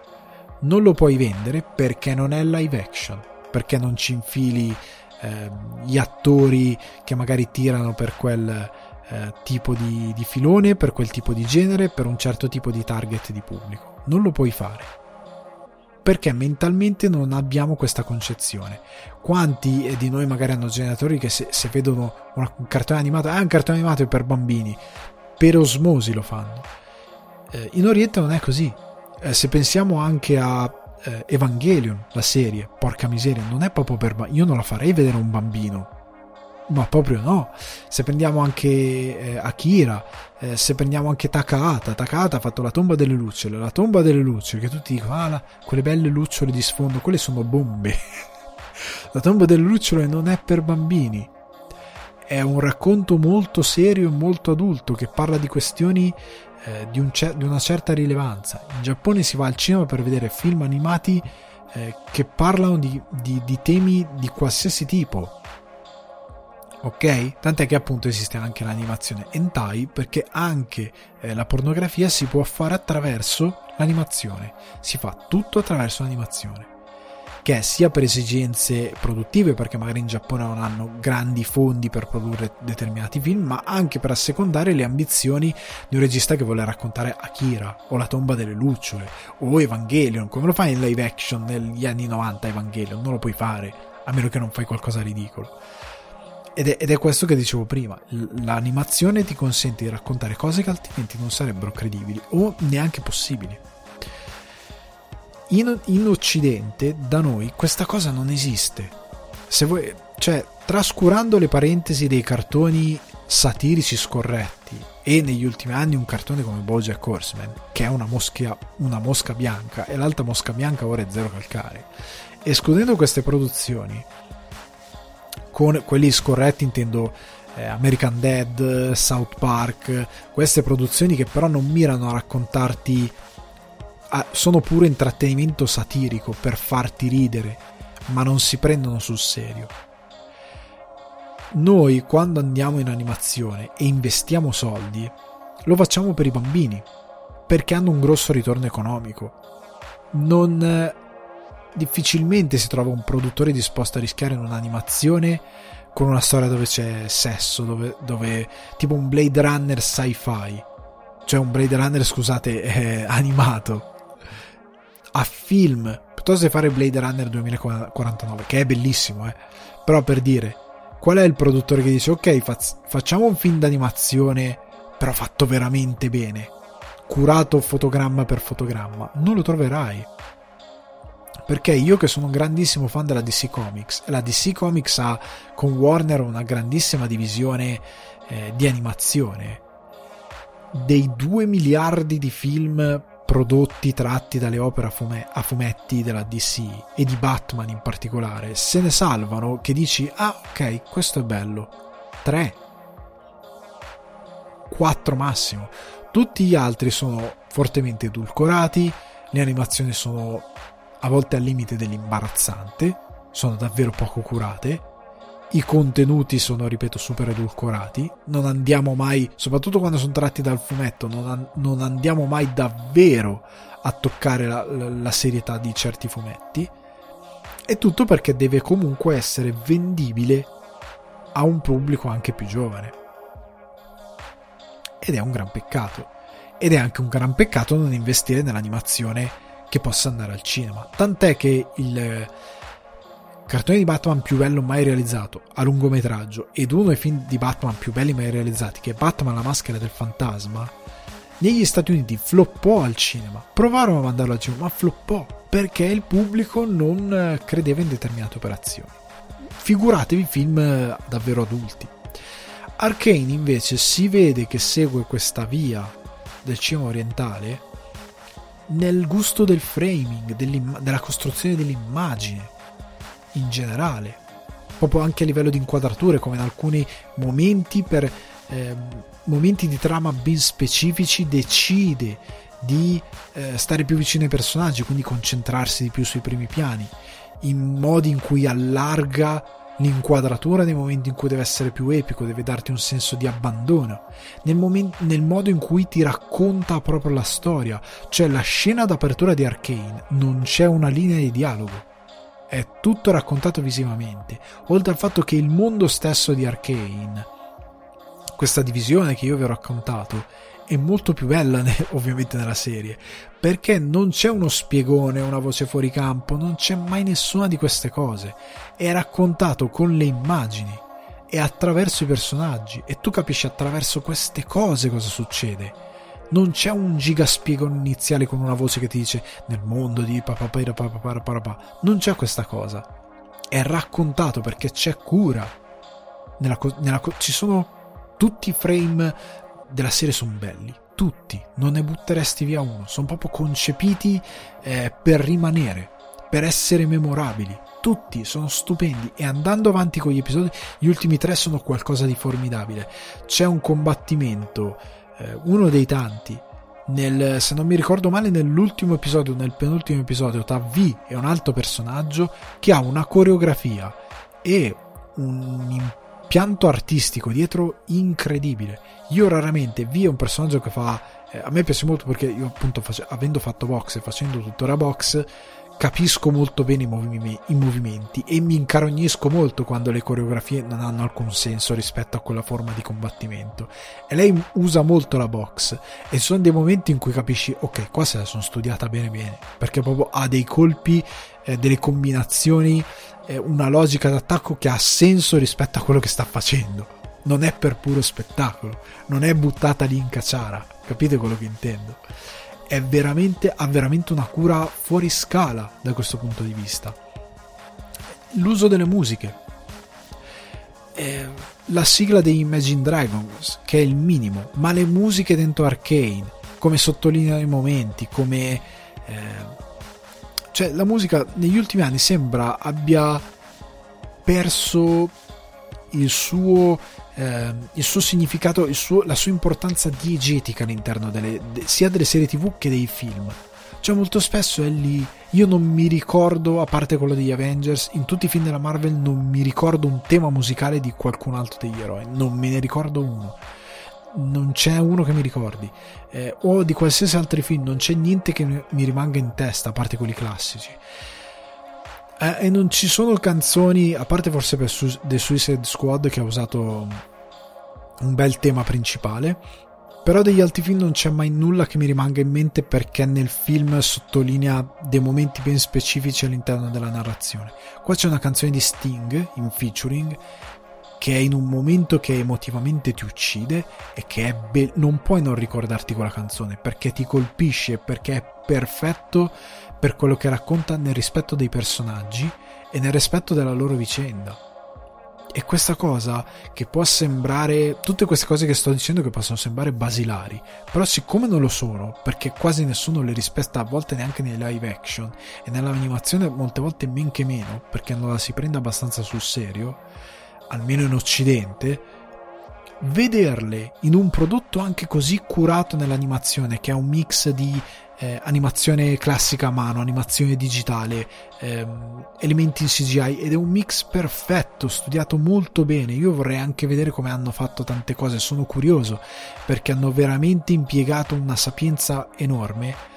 non lo puoi vendere perché non è live action, perché non ci infili eh, gli attori che magari tirano per quel eh, tipo di, di filone, per quel tipo di genere, per un certo tipo di target di pubblico. Non lo puoi fare perché mentalmente non abbiamo questa concezione. Quanti di noi magari hanno genitori che se, se vedono un cartone animato, ah, un cartone animato per bambini, per osmosi lo fanno. Eh, in Oriente non è così. Eh, se pensiamo anche a eh, Evangelion, la serie, porca miseria, non è proprio per bambini. Io non la farei vedere a un bambino. Ma proprio no. Se prendiamo anche eh, Akira, eh, se prendiamo anche Takahata, Takahata ha fatto la tomba delle lucciole. La tomba delle lucciole, che tutti dicono, ah, la, quelle belle lucciole di sfondo, quelle sono bombe. la tomba delle lucciole non è per bambini. È un racconto molto serio e molto adulto che parla di questioni eh, di, un cer- di, una certa rilevanza. In Giappone si va al cinema per vedere film animati eh, che parlano di, di, di, temi di qualsiasi tipo. Ok? Tant'è che appunto esiste anche l'animazione hentai perché anche eh, la pornografia si può fare attraverso l'animazione. Si fa tutto attraverso l'animazione. che è sia per esigenze produttive, perché magari in Giappone non hanno grandi fondi per produrre determinati film, ma anche per assecondare le ambizioni di un regista che vuole raccontare Akira, o La tomba delle lucciole, o Evangelion. Come lo fai in live action negli anni 90 Evangelion? Non lo puoi fare, a meno che non fai qualcosa di ridicolo. Ed è, ed è, questo che dicevo prima, l'animazione ti consente di raccontare cose che altrimenti non sarebbero credibili o neanche possibili in, in Occidente, da noi, questa cosa non esiste. Se vuoi, cioè, trascurando le parentesi dei cartoni satirici scorretti e negli ultimi anni un cartone come Bojack Horseman, che è una, moschia, una mosca bianca e l'altra mosca bianca ora è zero calcare, escludendo queste produzioni, con quelli scorretti intendo eh, American Dead, South Park, queste produzioni che però non mirano a raccontarti sono pure intrattenimento satirico per farti ridere, ma non si prendono sul serio. Noi quando andiamo in animazione e investiamo soldi, lo facciamo per i bambini, perché hanno un grosso ritorno economico. Non difficilmente si trova un produttore disposto a rischiare in un'animazione con una storia dove c'è sesso, dove, dove tipo un Blade Runner sci-fi, cioè un Blade Runner, scusate, eh, animato. A film. Piuttosto che fare Blade Runner 2049 che è bellissimo eh. però per dire qual è il produttore che dice ok faz- facciamo un film d'animazione però fatto veramente bene. Curato fotogramma per fotogramma. Non lo troverai perché io che sono un grandissimo fan della DC Comics la DC Comics ha con Warner una grandissima divisione eh, di animazione. Dei 2 miliardi di film prodotti tratti dalle opere a, fume- a, fumetti della DC e di Batman in particolare se ne salvano che dici ah ok questo è bello. 3 4 massimo. Tutti gli altri sono fortemente edulcorati le animazioni sono a volte al limite dell'imbarazzante sono davvero poco curate i contenuti sono, ripeto, super edulcorati. Non andiamo mai, soprattutto quando sono tratti dal fumetto, non, an- non andiamo mai davvero a toccare la, la, la serietà di certi fumetti. E tutto perché deve comunque essere vendibile a un pubblico anche più giovane. Ed è un gran peccato. Ed è anche un gran peccato non investire nell'animazione che possa andare al cinema. Tant'è che il cartone di Batman più bello mai realizzato a lungometraggio ed uno dei film di Batman più belli mai realizzati, che è Batman la maschera del fantasma, negli Stati Uniti floppò al cinema. Provarono a mandarlo al cinema, ma floppò perché il pubblico non credeva in determinate operazioni. Figuratevi film davvero adulti. Arcane invece si vede che segue questa via del cinema orientale nel gusto del framing, della costruzione dell'immagine in generale, proprio anche a livello di inquadrature, come in alcuni momenti per eh, momenti di trama ben specifici decide di eh, stare più vicino ai personaggi, quindi concentrarsi di più sui primi piani, in modi in cui allarga l'inquadratura nei momenti in cui deve essere più epico, deve darti un senso di abbandono, nel, momento, nel modo in cui ti racconta proprio la storia, cioè la scena d'apertura di Arcane non c'è una linea di dialogo. È tutto raccontato visivamente, oltre al fatto che il mondo stesso di Arkane, questa divisione che io vi ho raccontato, è molto più bella ovviamente nella serie, perché non c'è uno spiegone, una voce fuori campo, non c'è mai nessuna di queste cose, è raccontato con le immagini e attraverso i personaggi. E tu capisci attraverso queste cose cosa succede. Non c'è un gigaspiego iniziale con una voce che ti dice nel mondo di papà non c'è questa cosa. È raccontato perché c'è cura. Ci sono tutti i frame della serie sono belli tutti non ne butteresti via uno sono proprio concepiti eh, per rimanere per essere memorabili tutti sono stupendi e andando avanti con gli episodi gli ultimi tre sono qualcosa di formidabile. C'è un combattimento eh, uno dei tanti, nel, se non mi ricordo male, nell'ultimo episodio, nel penultimo episodio, tra V e un altro personaggio che ha una coreografia e un impianto artistico dietro incredibile. Io raramente V è un personaggio che fa. Eh, a me piace molto perché io, appunto, face, avendo fatto box e facendo tuttora box, capisco molto bene i, movim- i, movimenti e mi incarognisco molto quando le coreografie non hanno alcun senso rispetto a quella forma di combattimento. E lei usa molto la box e sono dei momenti in cui capisci, ok, qua se la sono studiata bene bene, perché proprio ha dei colpi, eh, delle combinazioni, una logica d'attacco che ha senso rispetto a quello che sta facendo. Non è per puro spettacolo, non è buttata lì in cacciara, capite quello che intendo? veramente, ha veramente una cura fuori scala da questo punto di vista. L'uso delle musiche. Eh, la sigla dei Imagine Dragons, che è il minimo, ma le musiche dentro Arcane, come sottolineano i momenti, come... Eh, cioè la musica negli ultimi anni sembra abbia perso il suo eh, il suo significato, il suo, la sua importanza diegetica all'interno delle, de, sia delle serie tv che dei film. Cioè molto spesso è lì, io non mi ricordo, a parte quello degli Avengers, in tutti i film della Marvel non mi ricordo un tema musicale di qualcun altro degli eroi, non me ne ricordo uno. Non c'è uno che mi ricordi, eh, o di qualsiasi altro film, non c'è niente che mi rimanga in testa, a parte quelli classici. Eh, e non ci sono canzoni, a parte forse per su- The Suicide Squad che ha usato un bel tema principale, però degli altri film non c'è mai nulla che mi rimanga in mente perché nel film sottolinea dei momenti ben specifici all'interno della narrazione. Qua c'è una canzone di Sting in featuring che è in un momento che emotivamente ti uccide e che be- non puoi non ricordarti quella canzone perché ti colpisce, perché è perfetto per quello che racconta nel rispetto dei personaggi e nel rispetto della loro vicenda. E questa cosa che può sembrare, tutte queste cose che sto dicendo che possono sembrare basilari, però siccome non lo sono, perché quasi nessuno le rispetta a volte neanche nei live action e nell'animazione molte volte men che meno, perché non la si prende abbastanza sul serio, almeno in occidente, vederle in un prodotto anche così curato nell'animazione, che è un mix di eh, animazione classica a mano, animazione digitale, ehm, elementi in CGI ed è un mix perfetto, studiato molto bene. Io vorrei anche vedere come hanno fatto tante cose, sono curioso perché hanno veramente impiegato una sapienza enorme.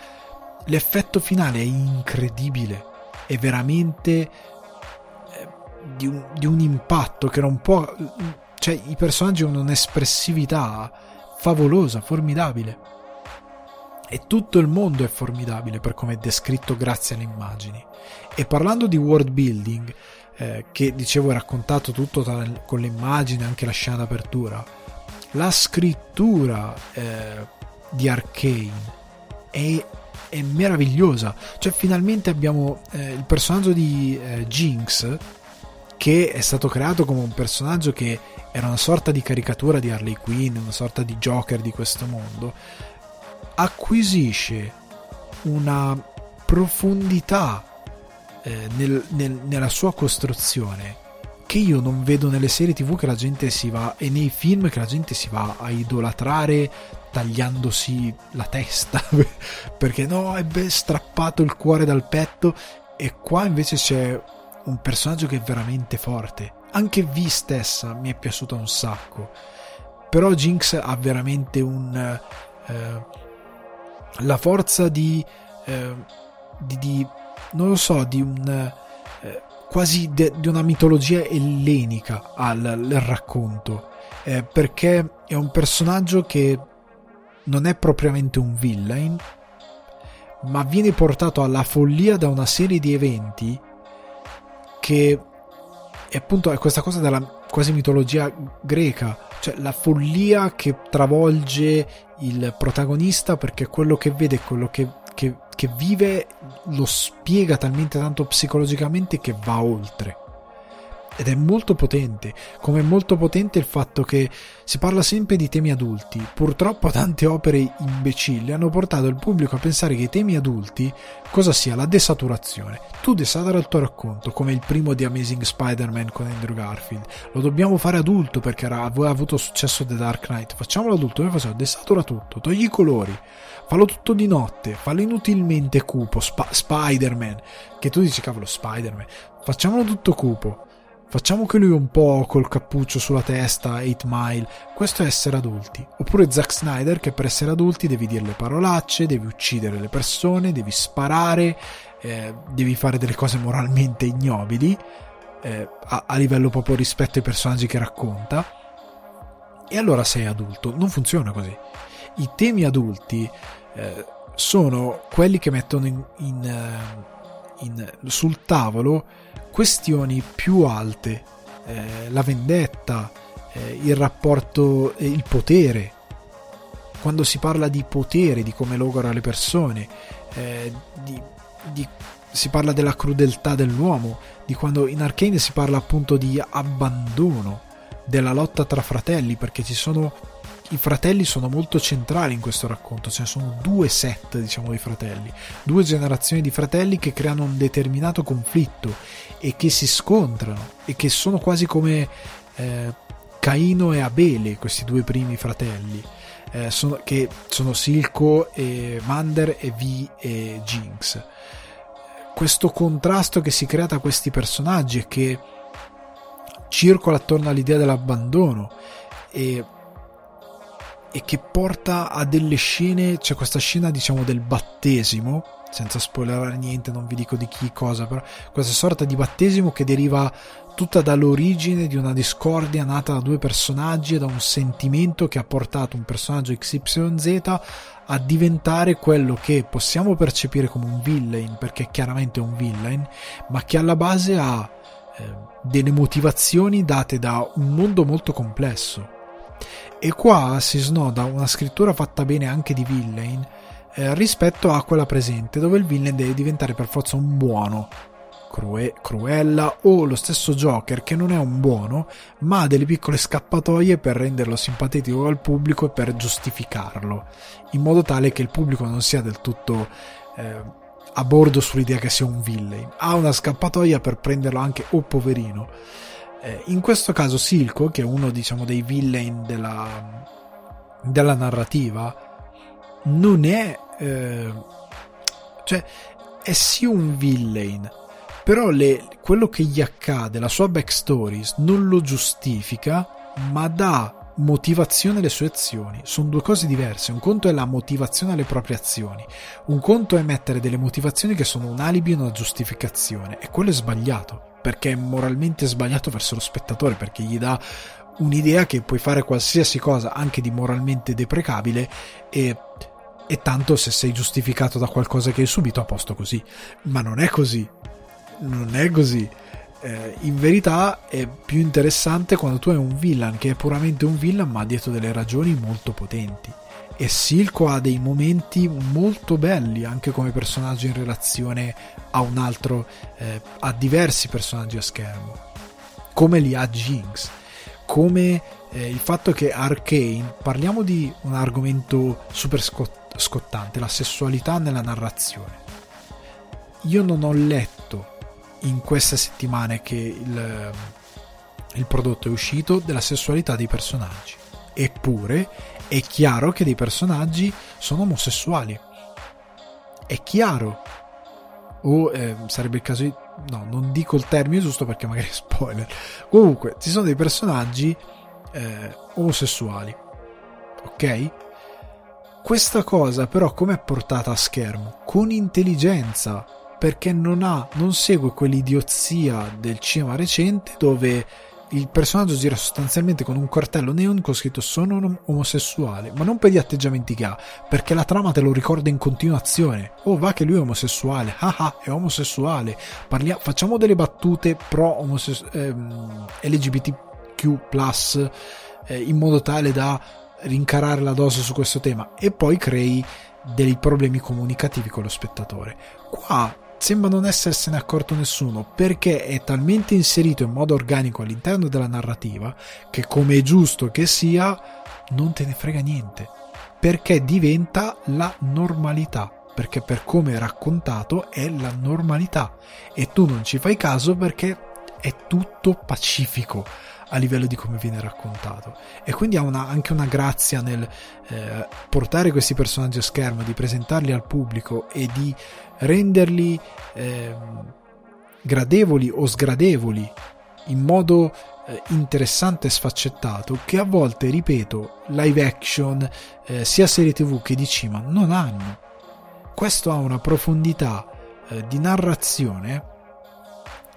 L'effetto finale è incredibile, è veramente di, un, di un impatto che non può... cioè i personaggi hanno un'espressività favolosa, formidabile e tutto il mondo è formidabile per come è descritto grazie alle immagini. E parlando di world building, eh, che dicevo è raccontato tutto tra, con le immagini, anche la scena d'apertura, la scrittura eh, di Arcane è, è, meravigliosa. Cioè, finalmente abbiamo eh, il personaggio di eh, Jinx, che è stato creato come un personaggio che era una sorta di caricatura di Harley Quinn, una sorta di Joker di questo mondo acquisisce una profondità eh, nel, nel, nella sua costruzione che io non vedo nelle serie tv che la gente si va e nei film che la gente si va a idolatrare tagliandosi la testa perché no ben strappato il cuore dal petto e qua invece c'è un personaggio che è veramente forte. Anche V stessa mi è piaciuta un sacco. Però Jinx ha veramente un eh, la forza di, eh, di, di, non lo so, di un eh, quasi de, di una mitologia ellenica al, al racconto, eh, perché è un personaggio che non è propriamente un villain, ma viene portato alla follia da una serie di eventi che è appunto è questa cosa della quasi mitologia greca, cioè la follia che travolge il protagonista perché quello che vede, quello che, che, che vive lo spiega talmente tanto psicologicamente che va oltre ed è molto potente, come è molto potente il fatto che si parla sempre di temi adulti. Purtroppo tante opere imbecilli hanno portato il pubblico a pensare che i temi adulti cosa sia la desaturazione. Tu desatura il tuo racconto, come il primo di Amazing Spider-Man con Andrew Garfield. Lo dobbiamo fare adulto perché aveva avuto successo The Dark Knight. Facciamolo adulto, noi facciamo desatura tutto, togli i colori, fallo tutto di notte, fallo inutilmente cupo, Sp- Spider-Man, che tu dici cavolo Spider-Man, facciamolo tutto cupo Facciamo che lui un po' col cappuccio sulla testa, 8 Mile. Questo è essere adulti. Oppure Zack Snyder che per essere adulti devi dire le parolacce, devi uccidere le persone, devi sparare, eh, devi fare delle cose moralmente ignobili eh, a, a, livello proprio rispetto ai personaggi che racconta e allora sei adulto non funziona così i temi adulti eh, sono quelli che mettono in, in, eh, in, sul tavolo questioni più alte eh, la vendetta eh, il rapporto il potere. Quando si parla di potere di come logora le persone di, di si parla della crudeltà dell'uomo, di quando in Arcane si parla appunto di abbandono, della lotta tra fratelli, perché ci sono i fratelli sono molto centrali in questo racconto, ce ne sono due set, diciamo, di fratelli, due generazioni di fratelli che creano un determinato conflitto e che si scontrano e che sono quasi come eh, Caino e Abele, questi due primi fratelli, eh, sono, che sono Silco e Mander e V e Jinx. Questo contrasto che si crea tra questi personaggi e che circola attorno all'idea dell'abbandono e, e che porta a delle scene, c'è questa scena diciamo del battesimo, senza spoilerare niente, non vi dico di chi cosa, però questa sorta di battesimo che deriva tutta dall'origine di una discordia nata da due personaggi e da un sentimento che ha portato un personaggio XYZ a diventare quello che possiamo percepire come un villain, perché chiaramente è un villain, ma che alla base ha eh, delle motivazioni date da un mondo molto complesso. E qua si snoda una scrittura fatta bene anche di villain eh, rispetto a quella presente, dove il villain deve diventare per forza un buono, Crue- Cruella o lo stesso Joker che non è un buono ma ha delle piccole scappatoie per renderlo simpatico al pubblico e per giustificarlo in modo tale che il pubblico non sia del tutto eh, a bordo sull'idea che sia un villain. Ha una scappatoia per prenderlo anche oh poverino. Eh, in questo caso Silco che è uno diciamo dei villain della, della narrativa non è eh, cioè è sì un villain però le, quello che gli accade, la sua backstory, non lo giustifica, ma dà motivazione alle sue azioni. Sono due cose diverse. Un conto è la motivazione alle proprie azioni, un conto è mettere delle motivazioni che sono un alibi e una giustificazione. E quello è sbagliato, perché è moralmente sbagliato verso lo spettatore, perché gli dà un'idea che puoi fare qualsiasi cosa, anche di moralmente deprecabile, e e tanto se sei giustificato da qualcosa che hai subito a posto così. Ma non è così non è così. Eh, in verità è più interessante quando tu hai un villain che è puramente un villain ma dietro delle ragioni molto potenti. E Silco ha dei momenti molto belli anche come personaggio in relazione a un altro, eh, a diversi personaggi a schermo, come li ha Jinx, come eh, il fatto che Arcane, parliamo di un argomento super scottante, la sessualità nella narrazione. Io non ho letto in queste settimane che il, il prodotto è uscito della sessualità dei personaggi. Eppure è chiaro che dei personaggi sono omosessuali. È chiaro. O eh, sarebbe il caso di... No, non dico il termine giusto perché magari è spoiler. Comunque, ci sono dei personaggi eh, omosessuali. Ok? Questa cosa però come è portata a schermo? Con intelligenza perché non ha, non segue quell'idiozia del cinema recente dove il personaggio gira sostanzialmente con un cartello neon con scritto sono omosessuale, ma non per gli atteggiamenti che ha, perché la trama te lo ricorda in continuazione. Oh, va che lui è omosessuale, ah ah, è omosessuale. Parliamo, facciamo delle battute pro omosessu- ehm, LGBTQ+, eh, in modo tale da rincarare la dose su questo tema. E poi crei dei problemi comunicativi con lo spettatore. Qua sembra non essersene accorto nessuno perché è talmente inserito in modo organico all'interno della narrativa che come è giusto che sia non te ne frega niente. Perché diventa la normalità. Perché per come è raccontato è la normalità. E tu non ci fai caso perché è tutto pacifico a livello di come viene raccontato e quindi ha una, anche una grazia nel eh, portare questi personaggi a schermo, di presentarli al pubblico e di renderli eh, gradevoli o sgradevoli in modo eh, interessante e sfaccettato che a volte, ripeto, live action, eh, sia serie tv che di cima non hanno. Questo ha una profondità eh, di narrazione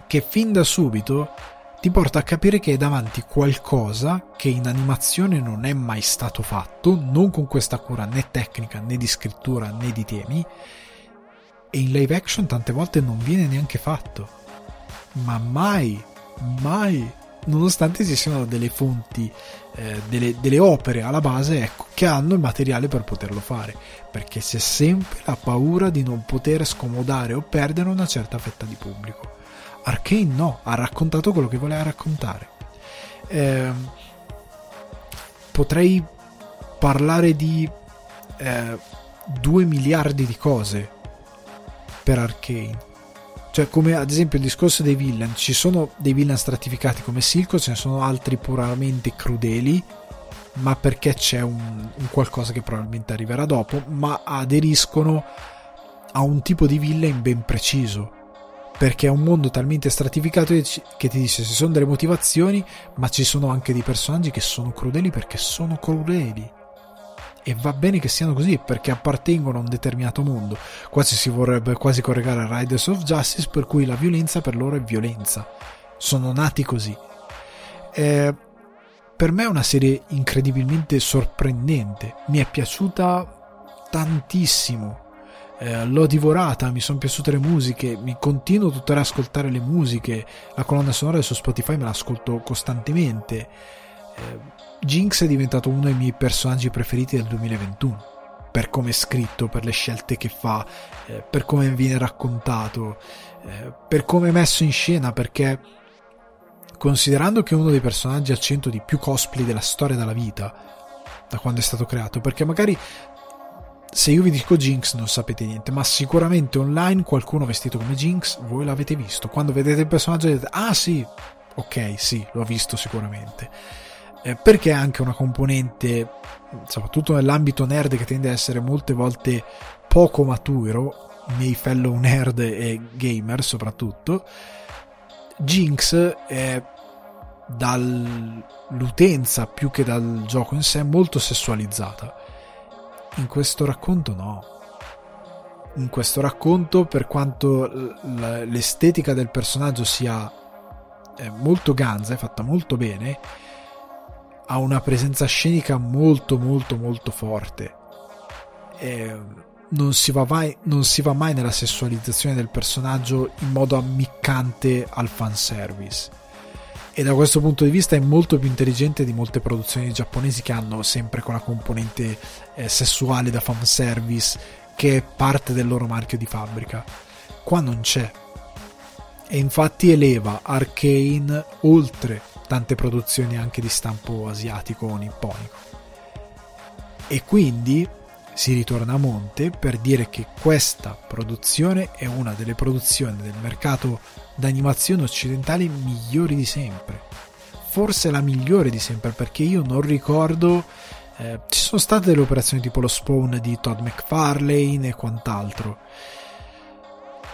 che fin da subito ti porta a capire che è davanti qualcosa che in animazione non è mai stato fatto, non con questa cura né tecnica né di scrittura né di temi, e in live action tante volte non viene neanche fatto. Ma mai, mai, nonostante ci siano delle fonti, eh, delle, delle, opere alla base, ecco, che hanno il materiale per poterlo fare, perché c'è sempre la paura di non poter scomodare o perdere una certa fetta di pubblico. Arkane no, ha raccontato quello che voleva raccontare. Eh, potrei parlare di eh, 2 miliardi di cose per Arkane. Cioè, come ad esempio il discorso dei villain, ci sono dei villain stratificati come Silco, ce ne sono altri puramente crudeli, ma perché c'è un, un qualcosa che probabilmente arriverà dopo, ma aderiscono a un tipo di villain ben preciso perché è un mondo talmente stratificato che ti dice ci sono delle motivazioni, ma ci sono anche dei personaggi che sono crudeli perché sono crudeli. E va bene che siano così perché appartengono a un determinato mondo. Quasi si vorrebbe quasi corregare a Riders of Justice, per cui la violenza per loro è violenza. Sono nati così. Eh, per me è una serie incredibilmente sorprendente. Mi è piaciuta tantissimo eh, l'ho divorata, mi sono piaciute le musiche, mi continuo tuttora ad ascoltare le musiche, la colonna sonora su Spotify me l'ascolto costantemente. Eh, Jinx è diventato uno dei miei personaggi preferiti del 2021 per come è scritto, per le scelte che fa, eh, per come viene raccontato, eh, per come è messo in scena, perché considerando che è uno dei personaggi al centro di più cosplay della storia della vita, da quando è stato creato, perché magari se io vi dico Jinx non sapete niente, ma sicuramente online qualcuno vestito come Jinx voi l'avete visto. Quando vedete il personaggio dite ah sì, ok sì, l'ho visto sicuramente. Eh, perché è anche una componente, soprattutto nell'ambito nerd che tende a essere molte volte poco maturo, nei fellow nerd e gamer soprattutto, Jinx è dall'utenza più che dal gioco in sé molto sessualizzata in questo racconto no. In questo racconto, per quanto l'estetica del personaggio sia molto ganza, è fatta molto bene, ha una presenza scenica molto molto molto forte. E non si, mai, non si va mai nella sessualizzazione del personaggio in modo ammiccante al fanservice e da questo punto di vista è molto più intelligente di molte produzioni giapponesi che hanno sempre quella componente eh, sessuale da fanservice che è parte del loro marchio di fabbrica. Qua non c'è. E infatti eleva Arcane oltre tante produzioni anche di stampo asiatico o nipponico. E quindi si ritorna a monte per dire che questa produzione è una delle produzioni del mercato d'animazione occidentale migliori di sempre. Forse la migliore di sempre perché io non ricordo. Eh, ci sono state delle operazioni tipo lo spawn di Todd McFarlane e quant'altro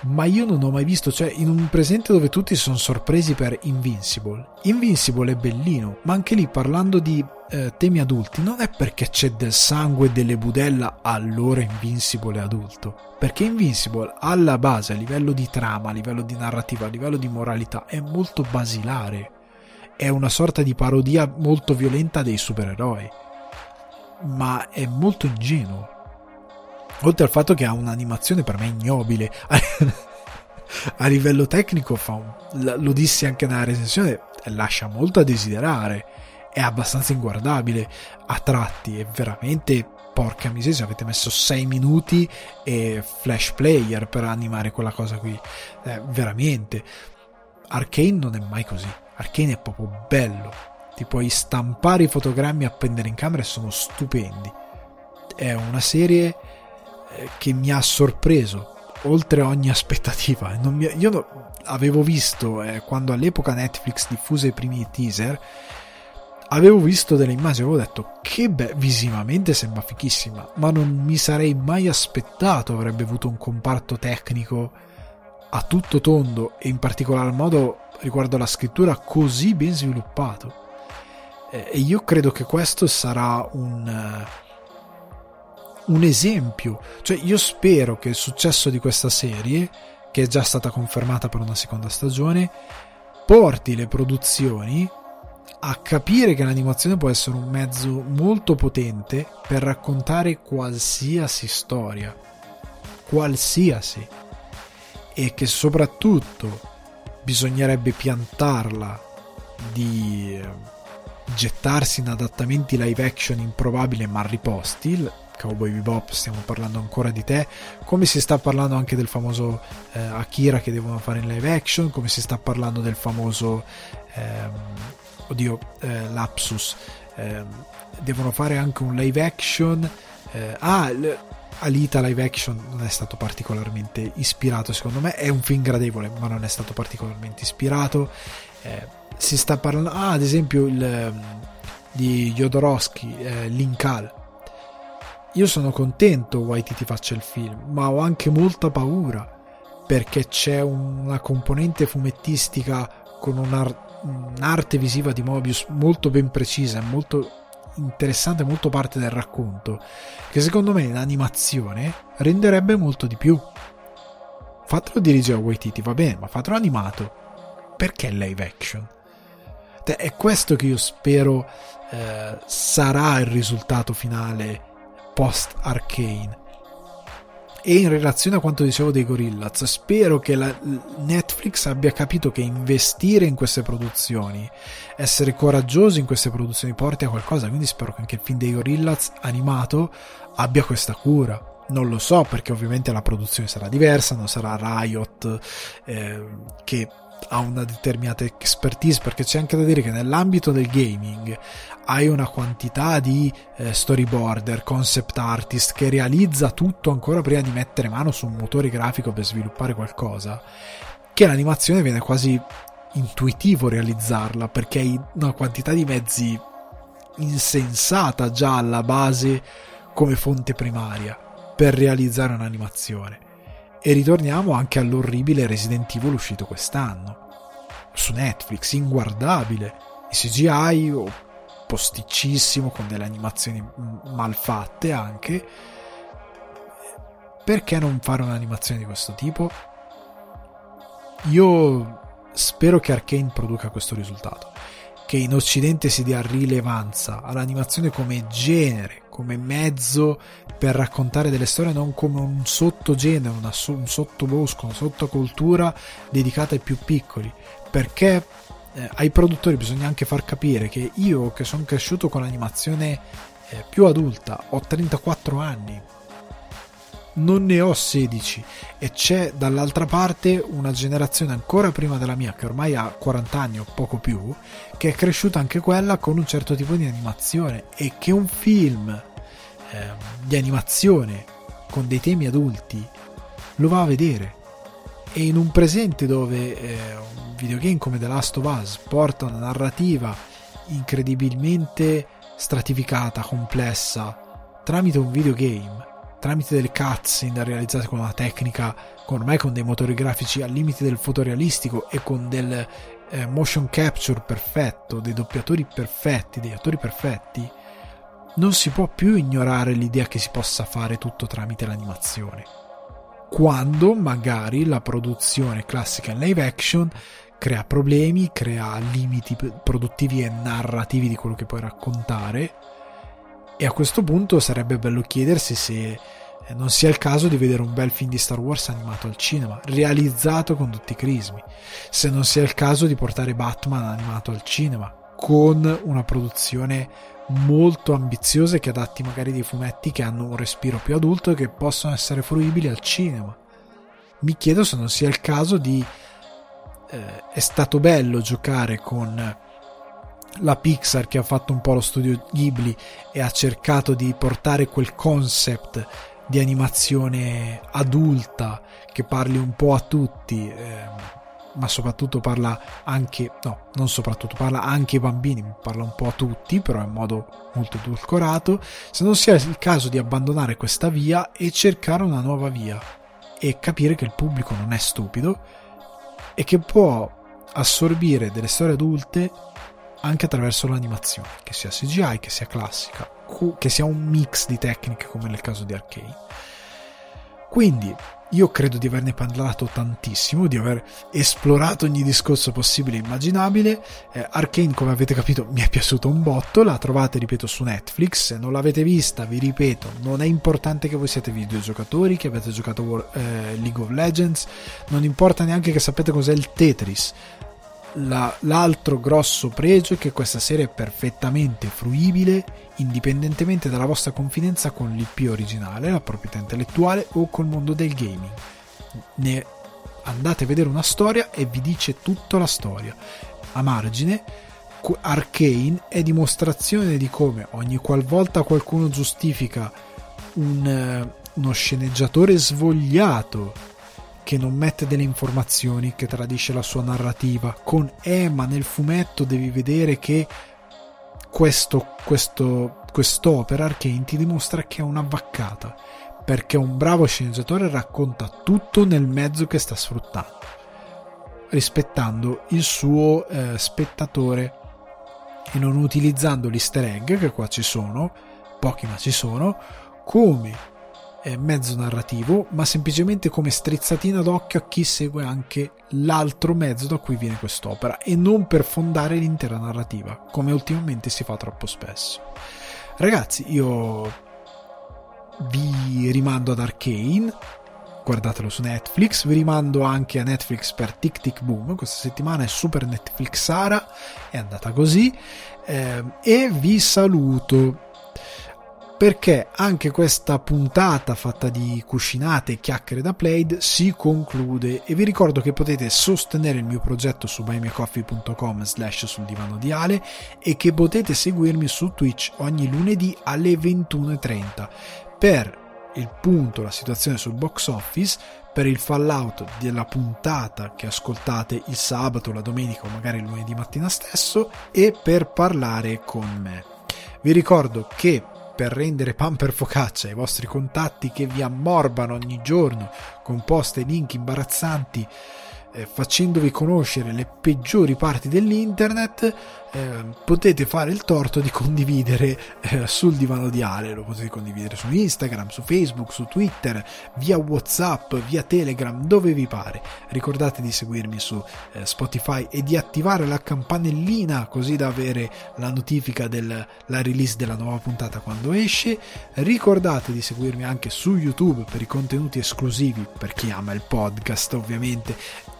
ma io non ho mai visto, cioè in un presente dove tutti sono sorpresi per Invincible. Invincible è bellino, ma anche lì parlando di eh, temi adulti, non è perché c'è del sangue e delle budella allora Invincible è adulto, perché Invincible alla base, a livello di trama, a livello di narrativa, a livello di moralità, è molto basilare. È una sorta di parodia molto violenta dei supereroi, ma è molto ingenuo oltre al fatto che ha un'animazione per me ignobile. A livello tecnico un, lo dissi anche nella recensione lascia molto a desiderare. È abbastanza inguardabile. A tratti è veramente porca miseria avete messo 6 minuti e flash player per animare quella cosa qui. Eh, veramente. Arcane non è mai così. Arcane è proprio bello. Ti puoi stampare i fotogrammi appendere in camera e sono stupendi. È una serie che mi ha sorpreso oltre ogni aspettativa. Mi, io no, avevo visto eh, quando all'epoca Netflix diffuse i primi teaser. Avevo visto delle immagini avevo detto che beh, visivamente sembra fichissima, ma non mi sarei mai aspettato avrebbe avuto un comparto tecnico a tutto tondo e in particolar modo riguardo alla scrittura così ben sviluppato. Eh, e io credo che questo sarà un un esempio. Cioè, io spero che il successo di questa serie, che è già stata confermata per una seconda stagione, porti le produzioni a capire che l'animazione può essere un mezzo molto potente per raccontare qualsiasi storia, qualsiasi, e che soprattutto bisognerebbe piantarla di eh, gettarsi in adattamenti live action improbabili ma riposti. Cowboy Bebop, stiamo parlando ancora di te, come si sta parlando anche del famoso eh, Akira che devono fare in live action, come si sta parlando del famoso ehm, oddio, eh, lapsus. Eh, devono fare anche un live action. Eh, ah, l- Alita live action non è stato particolarmente ispirato, secondo me. È un film gradevole, ma non è stato particolarmente ispirato. Eh, si sta parlando. Ah, ad esempio, il, ehm, di Jodorowsky, eh, Linkal. Io sono contento Waititi faccia il film, ma ho anche molta paura perché c'è una componente fumettistica con un'arte un'arte visiva di Mobius molto ben precisa molto interessante, molto parte del racconto, che secondo me in animazione renderebbe molto di più. Fatelo dirigere a Waititi, va bene, ma fatelo animato. Perché live action? È questo che io spero eh, sarà il risultato finale post Arcane e in relazione a quanto dicevo dei Gorillaz, spero che la Netflix abbia capito che investire in queste produzioni, essere coraggiosi in queste produzioni porti a qualcosa, quindi spero che anche il film dei Gorillaz animato abbia questa cura. Non lo so perché ovviamente la produzione sarà diversa, non sarà Riot eh, che ha una determinata expertise perché c'è anche da dire che nell'ambito del gaming hai una quantità di eh, storyboarder, concept artist che realizza tutto ancora prima di mettere mano su un motore grafico per sviluppare qualcosa che l'animazione viene quasi intuitivo realizzarla perché hai una quantità di mezzi insensata già alla base come fonte primaria per realizzare un'animazione e ritorniamo anche all'orribile Resident Evil uscito quest'anno. Su Netflix, inguardabile. Il CGI posticcissimo, con delle animazioni mal fatte anche. Perché non fare un'animazione di questo tipo? Io spero che Arkane produca questo risultato. Che in Occidente si dia rilevanza all'animazione come genere, come mezzo per raccontare delle storie non come un sottogenere, una, un sottobosco, una sottocultura dedicata ai più piccoli, perché eh, ai produttori bisogna anche far capire che io che sono cresciuto con l'animazione eh, più adulta, ho 34 anni, non ne ho 16 e c'è dall'altra parte una generazione ancora prima della mia che ormai ha 40 anni o poco più che è cresciuta anche quella con un certo tipo di animazione e che un film eh, di animazione con dei temi adulti lo va a vedere. E in un presente dove eh, videogame come The Last of Us porta una narrativa incredibilmente stratificata, complessa tramite un videogame tramite delle cutscene realizzate con una tecnica con ormai con dei motori grafici al limite del fotorealistico e con del eh, motion capture perfetto, dei doppiatori perfetti, degli attori perfetti, non si può più ignorare l'idea che si possa fare tutto tramite l'animazione. Quando magari la produzione classica in live action crea problemi, crea limiti produttivi e narrativi di quello che puoi raccontare. E a questo punto sarebbe bello chiedersi se eh, non sia il caso di vedere un bel film di Star Wars animato al cinema, realizzato con tutti i crismi, se non sia il caso di portare Batman animato al cinema, con una produzione molto ambiziosa che adatti magari dei fumetti che hanno un respiro più adulto e che possono essere fruibili al cinema. Mi chiedo se non sia il caso di... Eh, è stato bello giocare con la Pixar che ha fatto un po' lo studio Ghibli e ha cercato di portare quel concept di animazione adulta che parli un po' a tutti, eh, ma soprattutto parla anche, no, non soprattutto, parla anche ai bambini, parla un po' a tutti, però in modo molto edulcorato, se non sia il caso di abbandonare questa via e cercare una nuova via e capire che il pubblico non è stupido e che può assorbire delle storie adulte anche attraverso l'animazione, che sia CGI, che sia classica, che sia un mix di tecniche come nel caso di Arcane. Quindi io credo di averne parlato tantissimo, di aver esplorato ogni discorso possibile e immaginabile. Eh, Arcane, come avete capito, mi è piaciuto un botto. La trovate, ripeto, su Netflix. Se non l'avete vista, vi ripeto, non è importante che voi siate videogiocatori, che avete giocato eh, League of Legends, non importa neanche che sapete cos'è il Tetris. La, l'altro grosso pregio è che questa serie è perfettamente fruibile indipendentemente dalla vostra confidenza con l'IP originale, la proprietà intellettuale o col mondo del gaming. Ne andate a vedere una storia e vi dice tutta la storia. A margine, Arcane è dimostrazione di come ogni qualvolta qualcuno giustifica un, uno sceneggiatore svogliato che non mette delle informazioni, che tradisce la sua narrativa, con eh ma nel fumetto devi vedere che questo, questo, quest'opera Arkane ti dimostra che è una vaccata, perché un bravo sceneggiatore racconta tutto nel mezzo che sta sfruttando, rispettando il suo eh, spettatore e non utilizzando l'easter egg, che qua ci sono, pochi ma ci sono, come eh, mezzo narrativo, ma semplicemente come strizzatina d'occhio a chi segue anche l'altro mezzo da cui viene quest'opera e non per fondare l'intera narrativa, come ultimamente si fa troppo spesso. Ragazzi, io vi rimando ad Arcane, guardatelo su Netflix, vi rimando anche a Netflix per Tic Tic Boom, questa settimana è super Netflixara, è andata così, eh, e vi saluto perché anche questa puntata fatta di cuscinate e chiacchiere da Played si conclude e vi ricordo che potete sostenere il mio progetto su buymeacoffee.com slash sul divano di Ale e che potete seguirmi su Twitch ogni lunedì alle 21.30 per il punto, la situazione sul box office, per il fallout della puntata che ascoltate il sabato, la domenica o magari il lunedì mattina stesso e per parlare con me. Vi ricordo che per rendere pan per focaccia i vostri contatti che vi ammorbano ogni giorno con post e link imbarazzanti eh, facendovi conoscere le peggiori parti dell'internet, eh, potete fare il torto di condividere eh, sul divano di Ale, lo potete condividere su Instagram, su Facebook, su Twitter, via Whatsapp, via Telegram, dove vi pare. Ricordate di seguirmi su eh, Spotify e di attivare la campanellina così da avere la notifica della release della nuova puntata quando esce. Ricordate di seguirmi anche su YouTube per i contenuti esclusivi per chi ama il podcast, ovviamente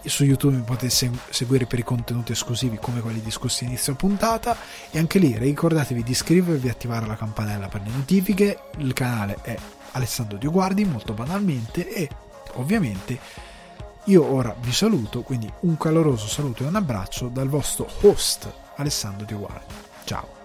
su YouTube mi potete seguire per i contenuti esclusivi come quelli discussi inizio puntata. E anche lì ricordatevi di iscrivervi e attivare la campanella per le notifiche. Il canale è Alessandro Dioguardi molto banalmente e ovviamente io ora vi saluto quindi un caloroso saluto e un abbraccio dal vostro host Alessandro Dioguardi ciao